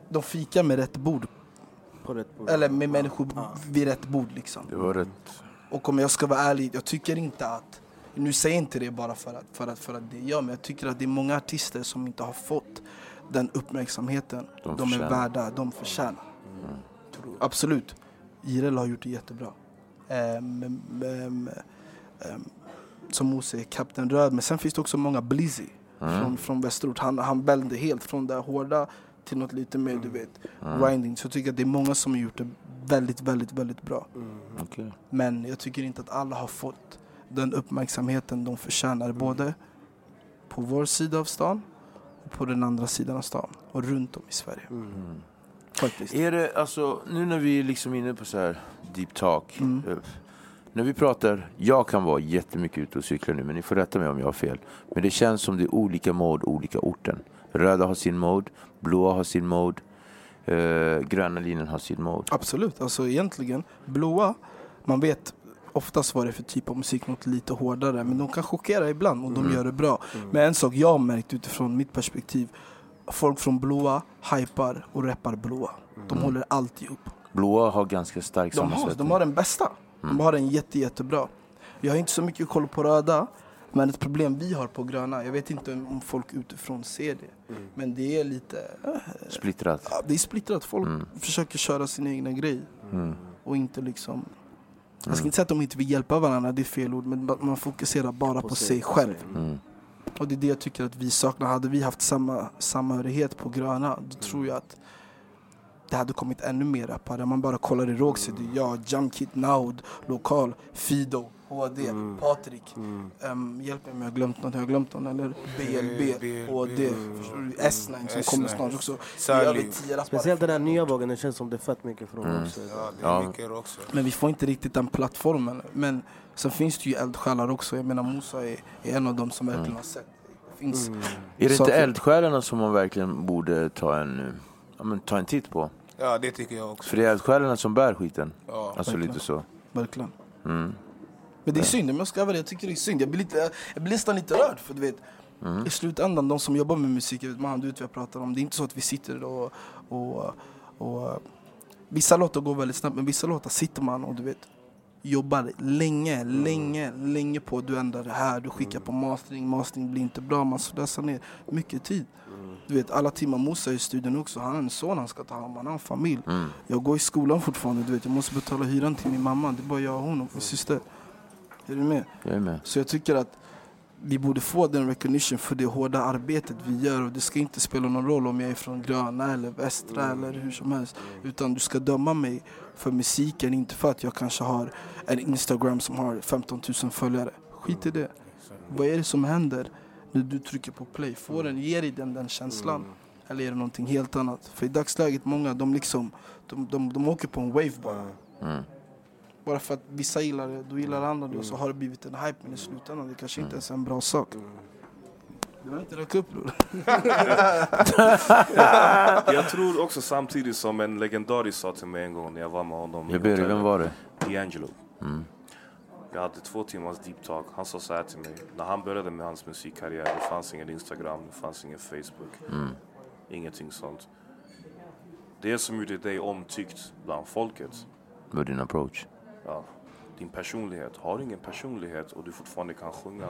Speaker 4: de fikar med rätt bord.
Speaker 6: Rätt bord.
Speaker 4: Eller med människor vid rätt bord liksom.
Speaker 2: Det var rätt.
Speaker 4: Och om jag ska vara ärlig, jag tycker inte att nu säger jag inte det bara för att, för att, för att det är jag, men jag tycker att det är många artister som inte har fått den uppmärksamheten
Speaker 2: De
Speaker 4: de, är värda, de förtjänar. Absolut. Irel har gjort det jättebra. Ehm, ehm, ehm, som Mo säger, Kapten Röd. Men sen finns det också många Blizzy
Speaker 2: Mm.
Speaker 4: från, från västerort. Han, han bälde helt från det hårda till något lite mer, du vet,
Speaker 2: Mm.
Speaker 4: grinding. Så jag tycker att det är många som har gjort det väldigt, väldigt, väldigt bra.
Speaker 2: Okej.
Speaker 4: Men jag tycker inte att alla har fått den uppmärksamheten de förtjänar. Både på vår sida av stan och på den andra sidan av stan. Och runt om i Sverige. Faktiskt.
Speaker 2: Är det, alltså, nu när vi är liksom inne på så här deep talk.
Speaker 4: Mm.
Speaker 2: När vi pratar, jag kan vara jättemycket ute och cykla nu, men ni får rätta mig om jag har fel. Men det känns som det är olika mode, olika orten. Röda har sin mode, blåa har sin mode, eh, gröna linjen har sin mode.
Speaker 4: Absolut. Alltså egentligen, blåa, man vet oftast vad det är för typ av musik, något lite hårdare. Men de kan chockera ibland och de
Speaker 2: Mm.
Speaker 4: gör det bra. Men en sak jag har märkt utifrån mitt perspektiv. Folk från blåa hypar och rappar blåa. De
Speaker 2: Mm.
Speaker 4: håller alltid upp.
Speaker 2: Blåa har ganska stark
Speaker 4: De har,
Speaker 2: sammansättning.
Speaker 4: de har den bästa.
Speaker 2: Mm.
Speaker 4: De har den jätte, jättebra. Jag har inte så mycket koll på röda. Men ett problem vi har på gröna, jag vet inte om folk utifrån ser det. Men det är lite... eh,
Speaker 2: Splittrat.
Speaker 4: Ja, det är splittrat. Folk
Speaker 2: Mm.
Speaker 4: försöker köra sin egna grej.
Speaker 2: Mm.
Speaker 4: Och inte liksom... Jag
Speaker 2: Mm.
Speaker 4: ska inte säga att de inte vill hjälpa varandra, det är fel ord. Men man fokuserar bara på,
Speaker 6: På sig-
Speaker 4: sig själv.
Speaker 2: Mm.
Speaker 4: Och det är det jag tycker att vi saknar. Hade vi haft samma samhörighet på gröna, då tror jag att det hade kommit ännu mer rappare. Man bara kollar i Rågsved, det är jag, Jamkid, Naud, Lokal, Fido, HD, Patrik. Um, hjälp mig om jag har glömt någon. Har jag glömt någon? Eller BLB, HD, förstår du? S9 som kommer
Speaker 3: S9.
Speaker 4: snart också.
Speaker 6: Speciellt den här nya vågen, det känns som det är fett mycket från
Speaker 2: Mm.
Speaker 6: också.
Speaker 3: Ja, det är
Speaker 2: Ja.
Speaker 3: mycket också.
Speaker 4: Men vi får inte riktigt den plattformen. Men sen finns det ju eldsjälar också. Jag menar Musa är, är en av dem som verkligen har sett. Det finns
Speaker 2: Är det inte eldsjälarna som man verkligen borde ta en, ja, men ta en titt på?
Speaker 3: Ja, det tycker jag också.
Speaker 2: För det är eldsjälarna som bär skiten.
Speaker 3: Ja.
Speaker 2: Alltså
Speaker 4: verkligen.
Speaker 2: lite så.
Speaker 4: Verkligen.
Speaker 2: Mm.
Speaker 4: Men det är synd, jag ska vara jag tycker det är synd. Jag blir, lite, jag blir nästan lite rörd. För du vet,
Speaker 2: Mm.
Speaker 4: i slutändan, de som jobbar med musik, jag vet, man, du vet vad jag pratar om. Det är inte så att vi sitter och, och, och vissa låtar går väldigt snabbt, men vissa låtar sitter man och du vet jobbar länge, länge, länge på. Du ändrar det här, du skickar på mastering, mastering blir inte bra, man slösar ner mycket tid. Du vet alla timmar Musa är i studion också, han har en son han ska ta hand om, han har en familj.
Speaker 2: Mm.
Speaker 4: Jag går i skolan fortfarande, du vet jag måste betala hyran till min mamma, det är bara jag och hon och min syster. Är du med?
Speaker 2: Jag är med.
Speaker 4: Så jag tycker att vi borde få den recognition för det hårda arbetet vi gör och det ska inte spela någon roll om jag är från gröna eller västra eller hur som helst. Utan du ska döma mig för musiken, inte för att jag kanske har en Instagram som har 15 000 följare. Skit i det. Vad är det som händer när du trycker på play? Får den, ger dig den, den känslan? Eller är det någonting helt annat? För i dagsläget, många de liksom, de, de, de åker på en wave bara.
Speaker 2: Mm.
Speaker 4: Bara för att vissa gillar det, då gillar andra det och så har det blivit en hype men i slutändan det kanske inte ens är en bra sak. Du har inte räckt upp bror.
Speaker 5: Jag tror också samtidigt som en legendarisk sa till mig en gång när jag var med honom.
Speaker 2: Jag ber vem var det?
Speaker 5: D'Angelo.
Speaker 2: Mm.
Speaker 5: Jag hade två timmars deep talk. Han sa så här till mig. När han började med hans musikkarriär, det fanns ingen Instagram, det fanns ingen Facebook.
Speaker 2: Mm.
Speaker 5: Ingenting sånt. Det som gjorde dig omtyckt bland folket,
Speaker 2: Med din approach.
Speaker 5: ja, din personlighet. Har du ingen personlighet och du fortfarande kan sjunga,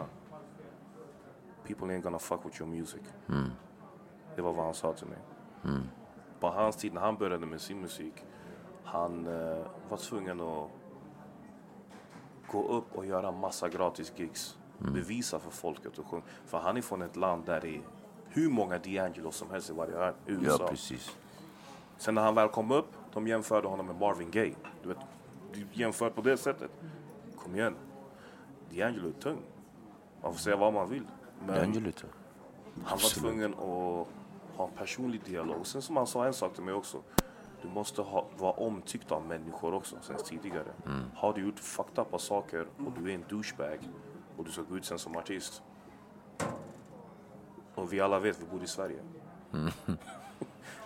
Speaker 5: people ain't gonna fuck with your music.
Speaker 2: Mm.
Speaker 5: Det var vad han sa till mig.
Speaker 2: Mm.
Speaker 5: På hans tid när han började med sin musik, han eh, var tvungen att gå upp och göra massa gratis gigs.
Speaker 2: Mm.
Speaker 5: Bevisa för folket och sjunga. För han är från ett land där det är hur många D'Angelo som helst i varje hörn. USA.
Speaker 2: Ja, precis.
Speaker 5: Sen när han väl kom upp, de jämförde honom med Marvin Gaye. Du vet, du jämför på det sättet. Kom igen. D'Angelo är tung. Man får säga vad man vill. Men
Speaker 2: D'Angelo tror
Speaker 5: han var tvungen att ha en personlig dialog. Sen som han sa en sak till mig också. Du måste ha, vara omtyckt av människor också sen tidigare.
Speaker 2: Mm.
Speaker 5: Har du gjort fucked up saker och du är en douchebag och du ska gå ut sen som artist. Och vi alla vet, vi bor i Sverige.
Speaker 2: Mm.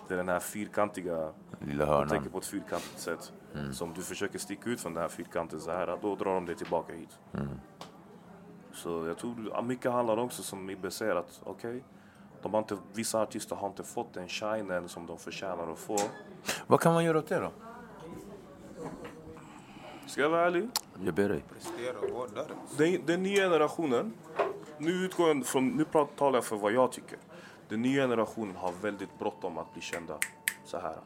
Speaker 5: Det är den här fyrkantiga,
Speaker 2: Lilla hörnan.
Speaker 5: tänker på ett fyrkantigt sätt.
Speaker 2: Mm.
Speaker 5: Så om du försöker sticka ut från den här fyrkanten så här, då drar de dig tillbaka hit.
Speaker 2: Mm.
Speaker 5: Så jag tror mycket handlar också som Ibbe säger att okej, De har inte, vissa artister har inte fått den shinen som de förtjänar att få.
Speaker 2: Vad kan man göra åt det då?
Speaker 5: Ska jag vara ärlig?
Speaker 2: Jag ber dig.
Speaker 5: Den, den nya generationen, nu utgår jag från, nu talar jag för vad jag tycker. Den nya generationen har väldigt bråttom att bli kända så här.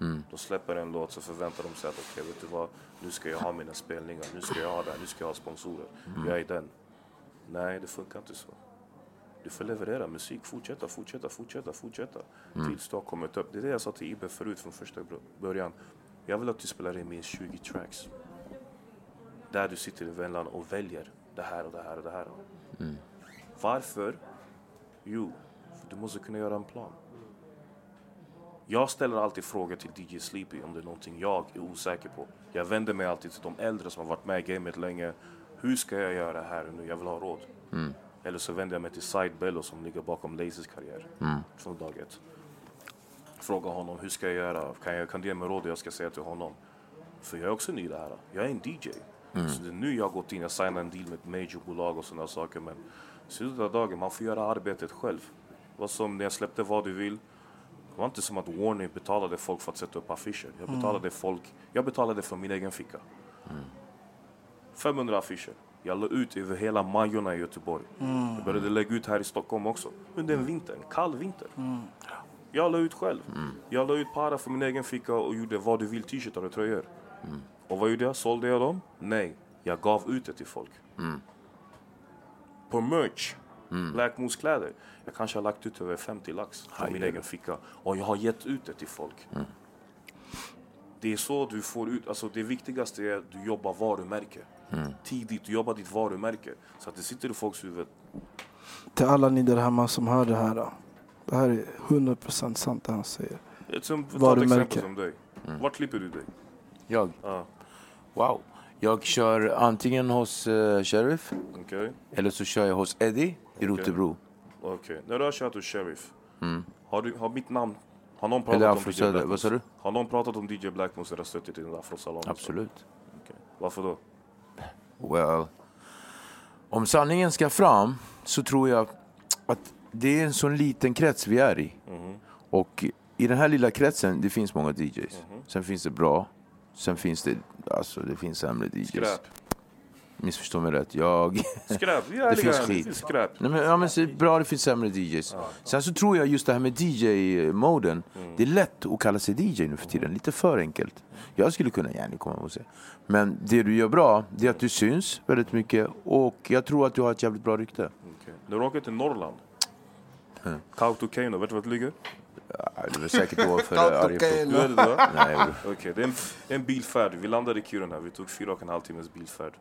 Speaker 2: Mm.
Speaker 5: De släpper en låt så förväntar de sig att okej, vet du vad? Nu ska jag ha mina spelningar, nu ska jag ha det här, nu ska jag ha sponsorer.
Speaker 2: Mm.
Speaker 5: Jag är den. Nej, det funkar inte så. Du får leverera musik, fortsätta, fortsätta, fortsätta, fortsätta.
Speaker 2: Mm.
Speaker 5: Tills du har kommit upp. Det är det jag sa till Ibe förut från första början. Jag vill att du spelar in minst 20 tracks. Där du sitter i Värmland och väljer det här och det här och det här.
Speaker 2: Mm.
Speaker 5: Varför? Jo, för du måste kunna göra en plan. Jag ställer alltid frågor till DJ Sleepy om det är någonting jag är osäker på. Jag vänder mig alltid till de äldre som har varit med i gamet länge. Hur ska jag göra här och nu? Jag vill ha råd.
Speaker 2: Mm.
Speaker 5: Eller så vänder jag mig till Side Bello som ligger bakom Lazys karriär
Speaker 2: Mm.
Speaker 5: från dag ett. Fråga honom, hur ska jag göra? Kan, jag, kan du ge mig råd jag ska säga till honom? För jag är också ny i det här. Jag är en DJ.
Speaker 2: Mm.
Speaker 5: Så det är nu jag har gått in, jag signade en deal med ett majorbolag och sådana saker. Men slutet av dagen, man får göra arbetet själv. Var som när jag släppte Vad du vill. Det var inte som att Warner betalade folk för att sätta upp affischer. Jag
Speaker 4: Mm.
Speaker 5: betalade folk, jag betalade från min egen ficka. 500 affischer. Jag la ut över hela Majorna i Göteborg.
Speaker 4: Mm.
Speaker 5: Jag började lägga ut här i Stockholm också. Under en vinter, en kall vinter. Jag la ut själv. Jag la ut para för min egen ficka och gjorde vad du vill t-shirtar och tröjor. Och vad gjorde jag? Sålde jag dem? Nej, jag gav ut det till folk. På merch. Black Moose kläder. Jag kanske har lagt ut över 50 lax från min egen ficka. Och jag har gett ut det till folk. Det är så du får ut, alltså det viktigaste är att du jobbar varumärke. Tidigt, du jobbar ditt varumärke. Så att det sitter i folks huvud.
Speaker 4: Till alla ni där hemma som hör det här. Då. Det här är 100% sant det han säger.
Speaker 5: Ett som, ta ett exempel som dig. Vart klipper du dig?
Speaker 2: Jag?
Speaker 5: Ja.
Speaker 2: Wow. Jag kör antingen hos eh, Sheriff
Speaker 5: Okej.
Speaker 2: eller så kör jag hos Eddie i Rotebro.
Speaker 5: Okej. När du har kört hos Sheriff,
Speaker 2: Mm.
Speaker 5: har, du, har mitt namn, har någon pratat
Speaker 2: Eller
Speaker 5: om DJ. Black
Speaker 2: Vad sa du?
Speaker 5: Har någon pratat om DJ Blackmoose eller suttit i en afrosalong?
Speaker 2: Absolut.
Speaker 5: Okej. Varför då?
Speaker 2: Well, om sanningen ska fram så tror jag att det är en sån liten krets vi är i.
Speaker 5: Mhm.
Speaker 2: Och i den här lilla kretsen, det finns många DJs.
Speaker 5: Mhm.
Speaker 2: Sen finns det bra, sen finns det, alltså det finns sämre DJs.
Speaker 5: Skräp.
Speaker 2: Missförstå mig rätt, jag...
Speaker 5: Skräp,
Speaker 2: det finns skit.
Speaker 5: skräp.
Speaker 2: Nej, men, ja, men så, bra, det finns sämre DJs. Sen så tror jag just det här med DJ-moden,
Speaker 5: Mm.
Speaker 2: det är lätt att kalla sig DJ nu för tiden, lite för enkelt. Jag skulle kunna gärna komma och se. Men det du gör bra, det är att du syns väldigt mycket och jag tror att du har ett jävligt bra rykte.
Speaker 5: Okej. När du åker till Norrland, Kautokeino, vet du var det ligger?
Speaker 2: Ja, det är väl säkert ovanför Arjeplog.
Speaker 5: Okej, det är en, en bilfärd. Vi landade i Kiruna, vi tog fyra och en halv timmes bilfärd.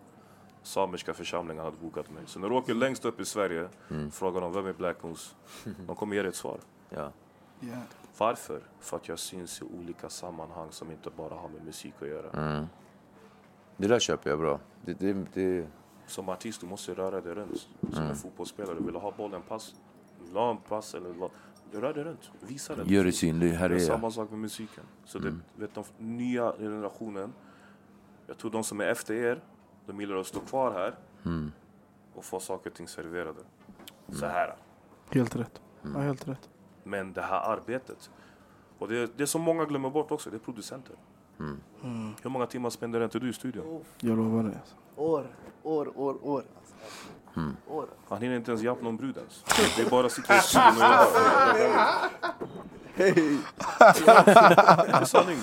Speaker 5: Samiska församlingen hade bokat mig. Så när du åker längst upp i Sverige,
Speaker 2: Mm.
Speaker 5: frågar de vem är Black Moose? De kommer ge dig ett svar.
Speaker 2: Ja.
Speaker 4: Yeah.
Speaker 5: Varför? För att jag syns i olika sammanhang som inte bara har med musik att göra.
Speaker 2: Mm. Det där köper jag bra. Det, det, det,
Speaker 5: Som artist, du måste röra dig runt. Som
Speaker 2: Mm.
Speaker 5: en fotbollsspelare, vill du ha bollen, pass. Vill du ha en pass eller vad? Rör dig runt, visa det.
Speaker 2: Gör det synlig, här
Speaker 5: det
Speaker 2: är jag.
Speaker 5: samma sak med musiken. Så det,
Speaker 2: Mm.
Speaker 5: vet de nya generationen, jag tror de som är efter er, de gillar att stå kvar här
Speaker 2: Mm.
Speaker 5: och få saker och ting serverade. Så här.
Speaker 4: Helt rätt.
Speaker 2: Mm.
Speaker 4: Ja, helt rätt.
Speaker 5: Men det här arbetet, och det, det som många glömmer bort också, det är producenter.
Speaker 2: Mm.
Speaker 4: Mm.
Speaker 5: Hur många timmar spenderar inte du i studion?
Speaker 4: Jag lovar dig. Alltså.
Speaker 6: År, år, år, år.
Speaker 2: Mm.
Speaker 6: år.
Speaker 5: Han hinner inte ens jappa någon brud ens. Det är bara att sitta i studion och.
Speaker 6: Hej!
Speaker 5: Det sanning.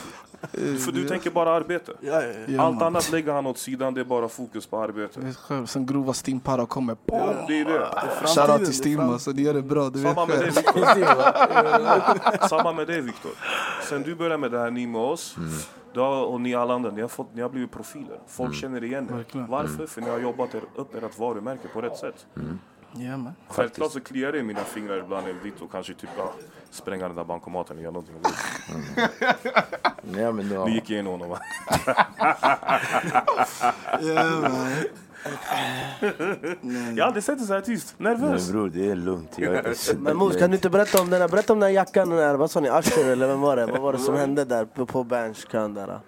Speaker 5: Du, för du tänker bara arbete.
Speaker 6: Ja, ja,
Speaker 4: ja.
Speaker 5: Allt annat lägger han åt sidan, det är bara fokus på arbete.
Speaker 4: vet själv, sen grova stimpara kommer. Boom!
Speaker 5: Det är det.
Speaker 4: Shoutout till Stim alltså, ni gör det bra. Du vet
Speaker 5: Samma med. Viktor. Samma med dig Viktor. Sen du började med det här, ni med oss, då, och ni alla andra, ni har, fått, ni har blivit profiler. Folk känner igen er. Varför? För ni har jobbat er, upp ert varumärke på rätt sätt.
Speaker 4: Ja, man.
Speaker 5: Självklart så kliar det i mina fingrar ibland vitt och kanske typ ja, spränga den där bankomaten och göra någonting.
Speaker 2: Ja, men då,
Speaker 5: Nu gick jag in honom va?
Speaker 4: Ja, man.
Speaker 5: Jag har aldrig sett dig så här tyst. Nervös.
Speaker 2: men bror, det är lugnt. Jag är,
Speaker 6: Men Mos, kan du inte berätta om den här, berätta om den här jackan, den här, vad sa ni, Usher eller vem var det? Vad var det som hände där på, på Berns-kön där?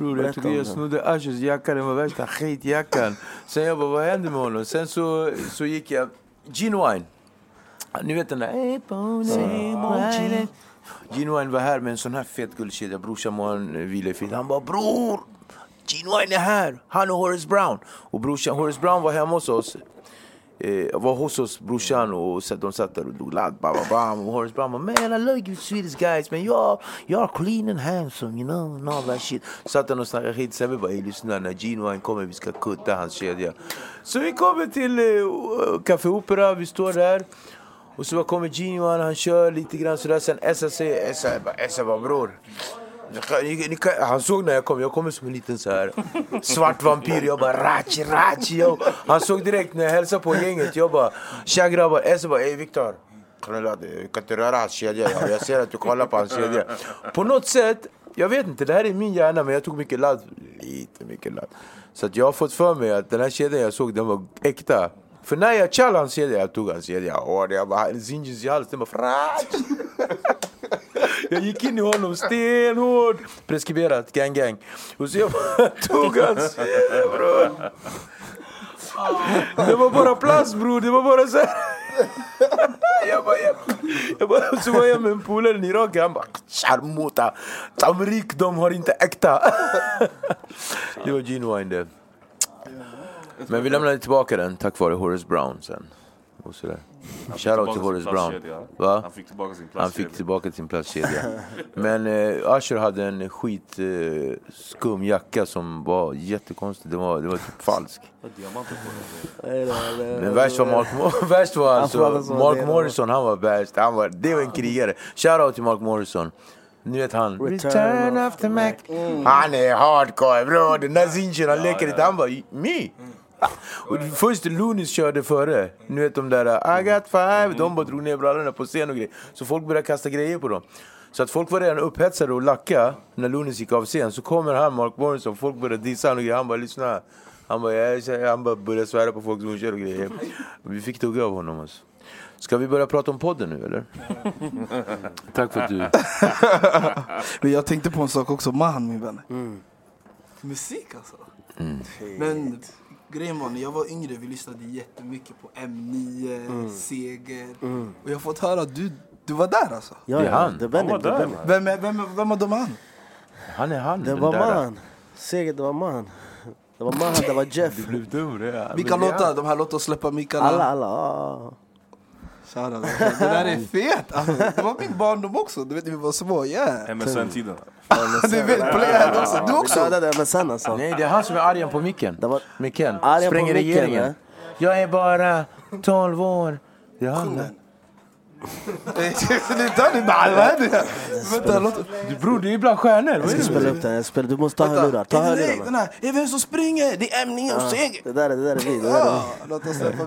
Speaker 2: Bror, jag snodde Ushers jacka, den var värsta skitjackan. Sen jag bara, vad hände med honom? Sen så, så gick jag, Gin Wine. Ni vet den där... Mm. Genuine var här med en sån här fet guldkedja. Brorsan må han vila i frid. Han bara bror! Genuine är här! Han och Horace Brown. Och brorsan, Horace Brown var hemma hos oss. Eh, var hos oss, brorsan, och så, de satt där och drog ladd. Bam, bam, bam. Och Horace Brown bara, man I love you Swedish guys, man jag, are, clean and handsome, you know, and all that shit. Satt han och snackade skit. Sen vi bara, ey lyssna, när Genuine kommer vi ska kutta hans kedja. Så vi kommer till eh, Café Opera, vi står där. Och så kommer Genuine, han kör lite grann sådär. Sen Essa säger, Essa bara, Essa bara bror. Ni ni- kan- Han såg när jag kom, jag kommer som en liten så här svart vampyr. Jag bara rachi rachi. yo. Han såg direkt när jag hälsade på gänget. Jag bara tja grabbar. Esse bara ey Viktor. Du kan inte röra hans kedja. Jag, ser att du kollar på hans kedja. På något sätt, jag vet inte, det här är min hjärna men jag tog mycket ladd. Lite mycket ladd. Så att jag har fått för mig att den här kedjan jag såg den var äkta. För när jag tjallade hans kedja, jag tog hans kedja. Jag bara, zinjis i halsen. Den bara fratsch. Jag gick in i honom stenhårt. Preskriberat, gang gang. Och så jag tog hans bror. Det var bara plast bror, det var bara så här. Jag bara, jag, jag bara, så var jag med en polare i Irak, han bara Charmota, Tamrik de har inte äkta. Det var genuine det. Men vi lämnade tillbaka den tack vare Horace Brown sen. Och sådär. Shoutout till Horace Brown. Va?
Speaker 5: Han fick tillbaka sin
Speaker 2: Han fick tillbaka sin plastkedja. Men eh, Usher hade en skit eh, skum jacka som var jättekonstig. Det var, det var typ falsk. Men värst var Mark, värst var alltså Mark
Speaker 6: det-
Speaker 2: Morrison, han var värst. Han var, det var en krigare. Shoutout till Mark Morrison. Ni vet han. Return of the Mac. Han är hardcore bror. Den där zinchen han leker inte. Han bara me. Och först Loonies körde före. Ni vet de där I got five. De bara drog ner brallorna på scen och grejer. Så folk började kasta grejer på dem. Så att folk var redan upphetsade och lacka när Loonies gick av scen. Så kommer han, Mark Morrison, folk började dissa honom och grejer. Han bara lyssna. här." Han bara, jag, han bara började svära på folk som kör och grejer. Vi fick tugga av honom alltså. Ska vi börja prata om podden nu eller? Tack för att du...
Speaker 4: Men jag tänkte på en sak också, Mahan min vän. Musik alltså. Men grejen var när jag var yngre, vi lyssnade jättemycket på M9, Seger. Och jag har fått höra att du, du var där alltså.
Speaker 6: Ja,
Speaker 2: Det är han.
Speaker 6: Det är Benny,
Speaker 5: Han var
Speaker 6: är
Speaker 5: där.
Speaker 4: Vem, är, vem, är, vem av dem är han?
Speaker 2: Han är han.
Speaker 6: Det var
Speaker 2: där.
Speaker 6: man. Seger, det var man. Det var man, det var Jeff.
Speaker 2: Du blev dum det.
Speaker 4: Vilka låtar? De här låt oss släppa mickarna.
Speaker 6: Alla, alla. Ah.
Speaker 4: Shoutout. Det där är fet! Alltså, det var min barndom också, du vet när vi var små. Yeah.
Speaker 5: MSN-tiden.
Speaker 4: Du vet, Playhead också. Du också?
Speaker 6: dödade MSN alltså.
Speaker 2: Nej, det är han som är argen på micken.
Speaker 6: Det var
Speaker 2: Micken. Spränger regeringen.
Speaker 6: ja.
Speaker 2: Jag är bara 12 år. Det är han.
Speaker 4: Sluta nu Bahal, vad händer? Vänta, låt...
Speaker 2: Du bror, det är bland stjärnor.
Speaker 6: Jag ska spela upp den. Jag spelar, du måste ta hörlurar. Ta
Speaker 4: det
Speaker 6: hörlurarna.
Speaker 4: Den här, är vem som springer? Det är M9 och Seger.
Speaker 6: Det där, är- det där är vi. Det där är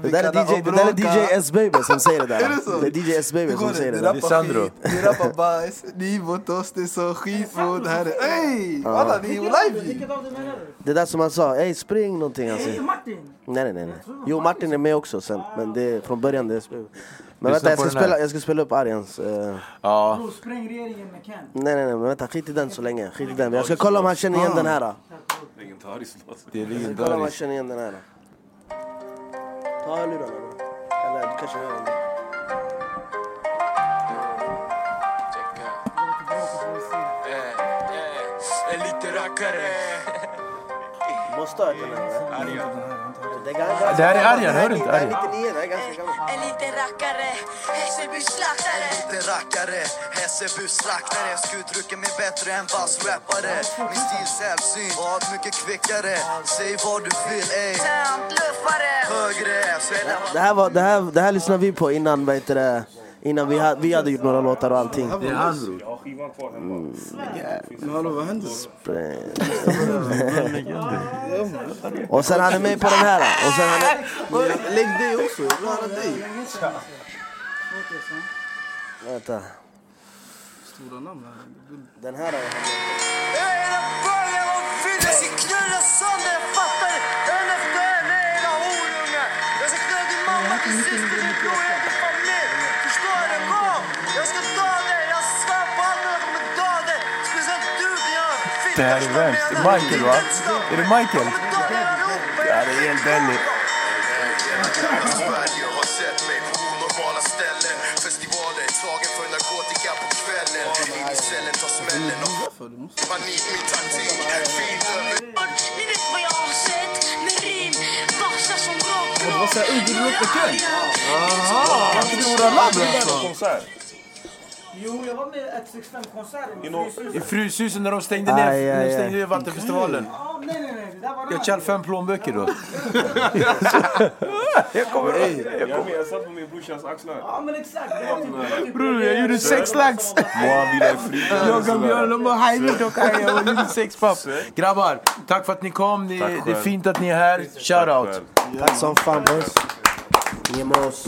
Speaker 6: vi. Det där är DJ, det där är. DJ S-baby som säger det där.
Speaker 4: Är det?
Speaker 6: Det är DJ S-baby som säger det där.
Speaker 2: Det är Sandro.
Speaker 4: ni rappar bajs, ni mot oss, det är så skit mot... Det här är... Ey! Walla, ni är live ju!
Speaker 6: Det är där som han sa, ey spring någonting. Han säger.
Speaker 1: Martin!
Speaker 6: Nej, nej, nej, nej. Jo, Martin är med också sen. Men det är, från början det är S-baby. Men vänta, jag ska, spela, jag ska spela upp Arians. eh,
Speaker 2: Ja.
Speaker 1: Spräng regeringen med Ken.
Speaker 6: nej, nej, nej, men vänta. Skit i den så länge. Skit i den. Jag ska kolla om han känner igen den här.
Speaker 5: Legendarisk låt.
Speaker 2: Det är
Speaker 6: Jag ska kolla om han
Speaker 2: legendariskt.
Speaker 6: känner igen den här. Ta hörlurarna då. Eller du kanske hör den.
Speaker 9: En liten rackare
Speaker 6: Måste ha hört den här. Det är ganska-
Speaker 2: Det här är Arjan, hör du inte?
Speaker 6: 99, det här är ganska gammalt.
Speaker 9: En liten rackare Hässelby slaktare En liten rackare Hässelby slaktare Skutdrucken är bättre än vass-rappare Min stil sällsynt Vad mycket kvickare. Säg vad du vill ey. Högre Så är det
Speaker 6: Det här, var, det, här, det här lyssnade vi på innan, vad heter det, innan vi, ha, vi hade gjort några låtar och allting.
Speaker 2: Det är han bror.
Speaker 5: Jag har skivan kvar hemma.
Speaker 4: Men hallå, vad händer?
Speaker 6: och sen han är med på den här. Och sen han är,
Speaker 4: Lägg dig också, jag vill höra dig.
Speaker 6: vänta,
Speaker 4: Stora namn här.
Speaker 6: den här är han
Speaker 9: Jag
Speaker 2: Det här är värst. Michael, va? Är det Michael? Ja, det är helt Benny.
Speaker 9: Sverige har sett mig på för narkotika på kvällen In i cellen, tar smällen och Ni vet vad jag har sett med rim Vassar som rockrock
Speaker 4: Det var såhär uddelrock på kväll? Jaha! Gjorde en
Speaker 5: labb?
Speaker 1: Jo, jag var med i 165-konserten
Speaker 5: You know-
Speaker 2: I Fryshuset när de stängde ner,
Speaker 6: Aj, aj,
Speaker 2: de stängde ner Vattenfestivalen.
Speaker 1: Ja, nej, nej, nej. Det där var
Speaker 2: Jag tjänade fem plånböcker då.
Speaker 5: Jag kommer Jag kommer, jag satt på min brorsas axlar.
Speaker 1: Ja, men exakt. Typ, typ
Speaker 2: Bror, jag gjorde sex lax. Jag kan göra dem och hejvigt och. Jag gjorde sex papp. Grabbar, tack för att ni kom. Ni, det är fint att ni är här. Shout out.
Speaker 5: själv.
Speaker 6: Tack som fan boys. Ni är med oss.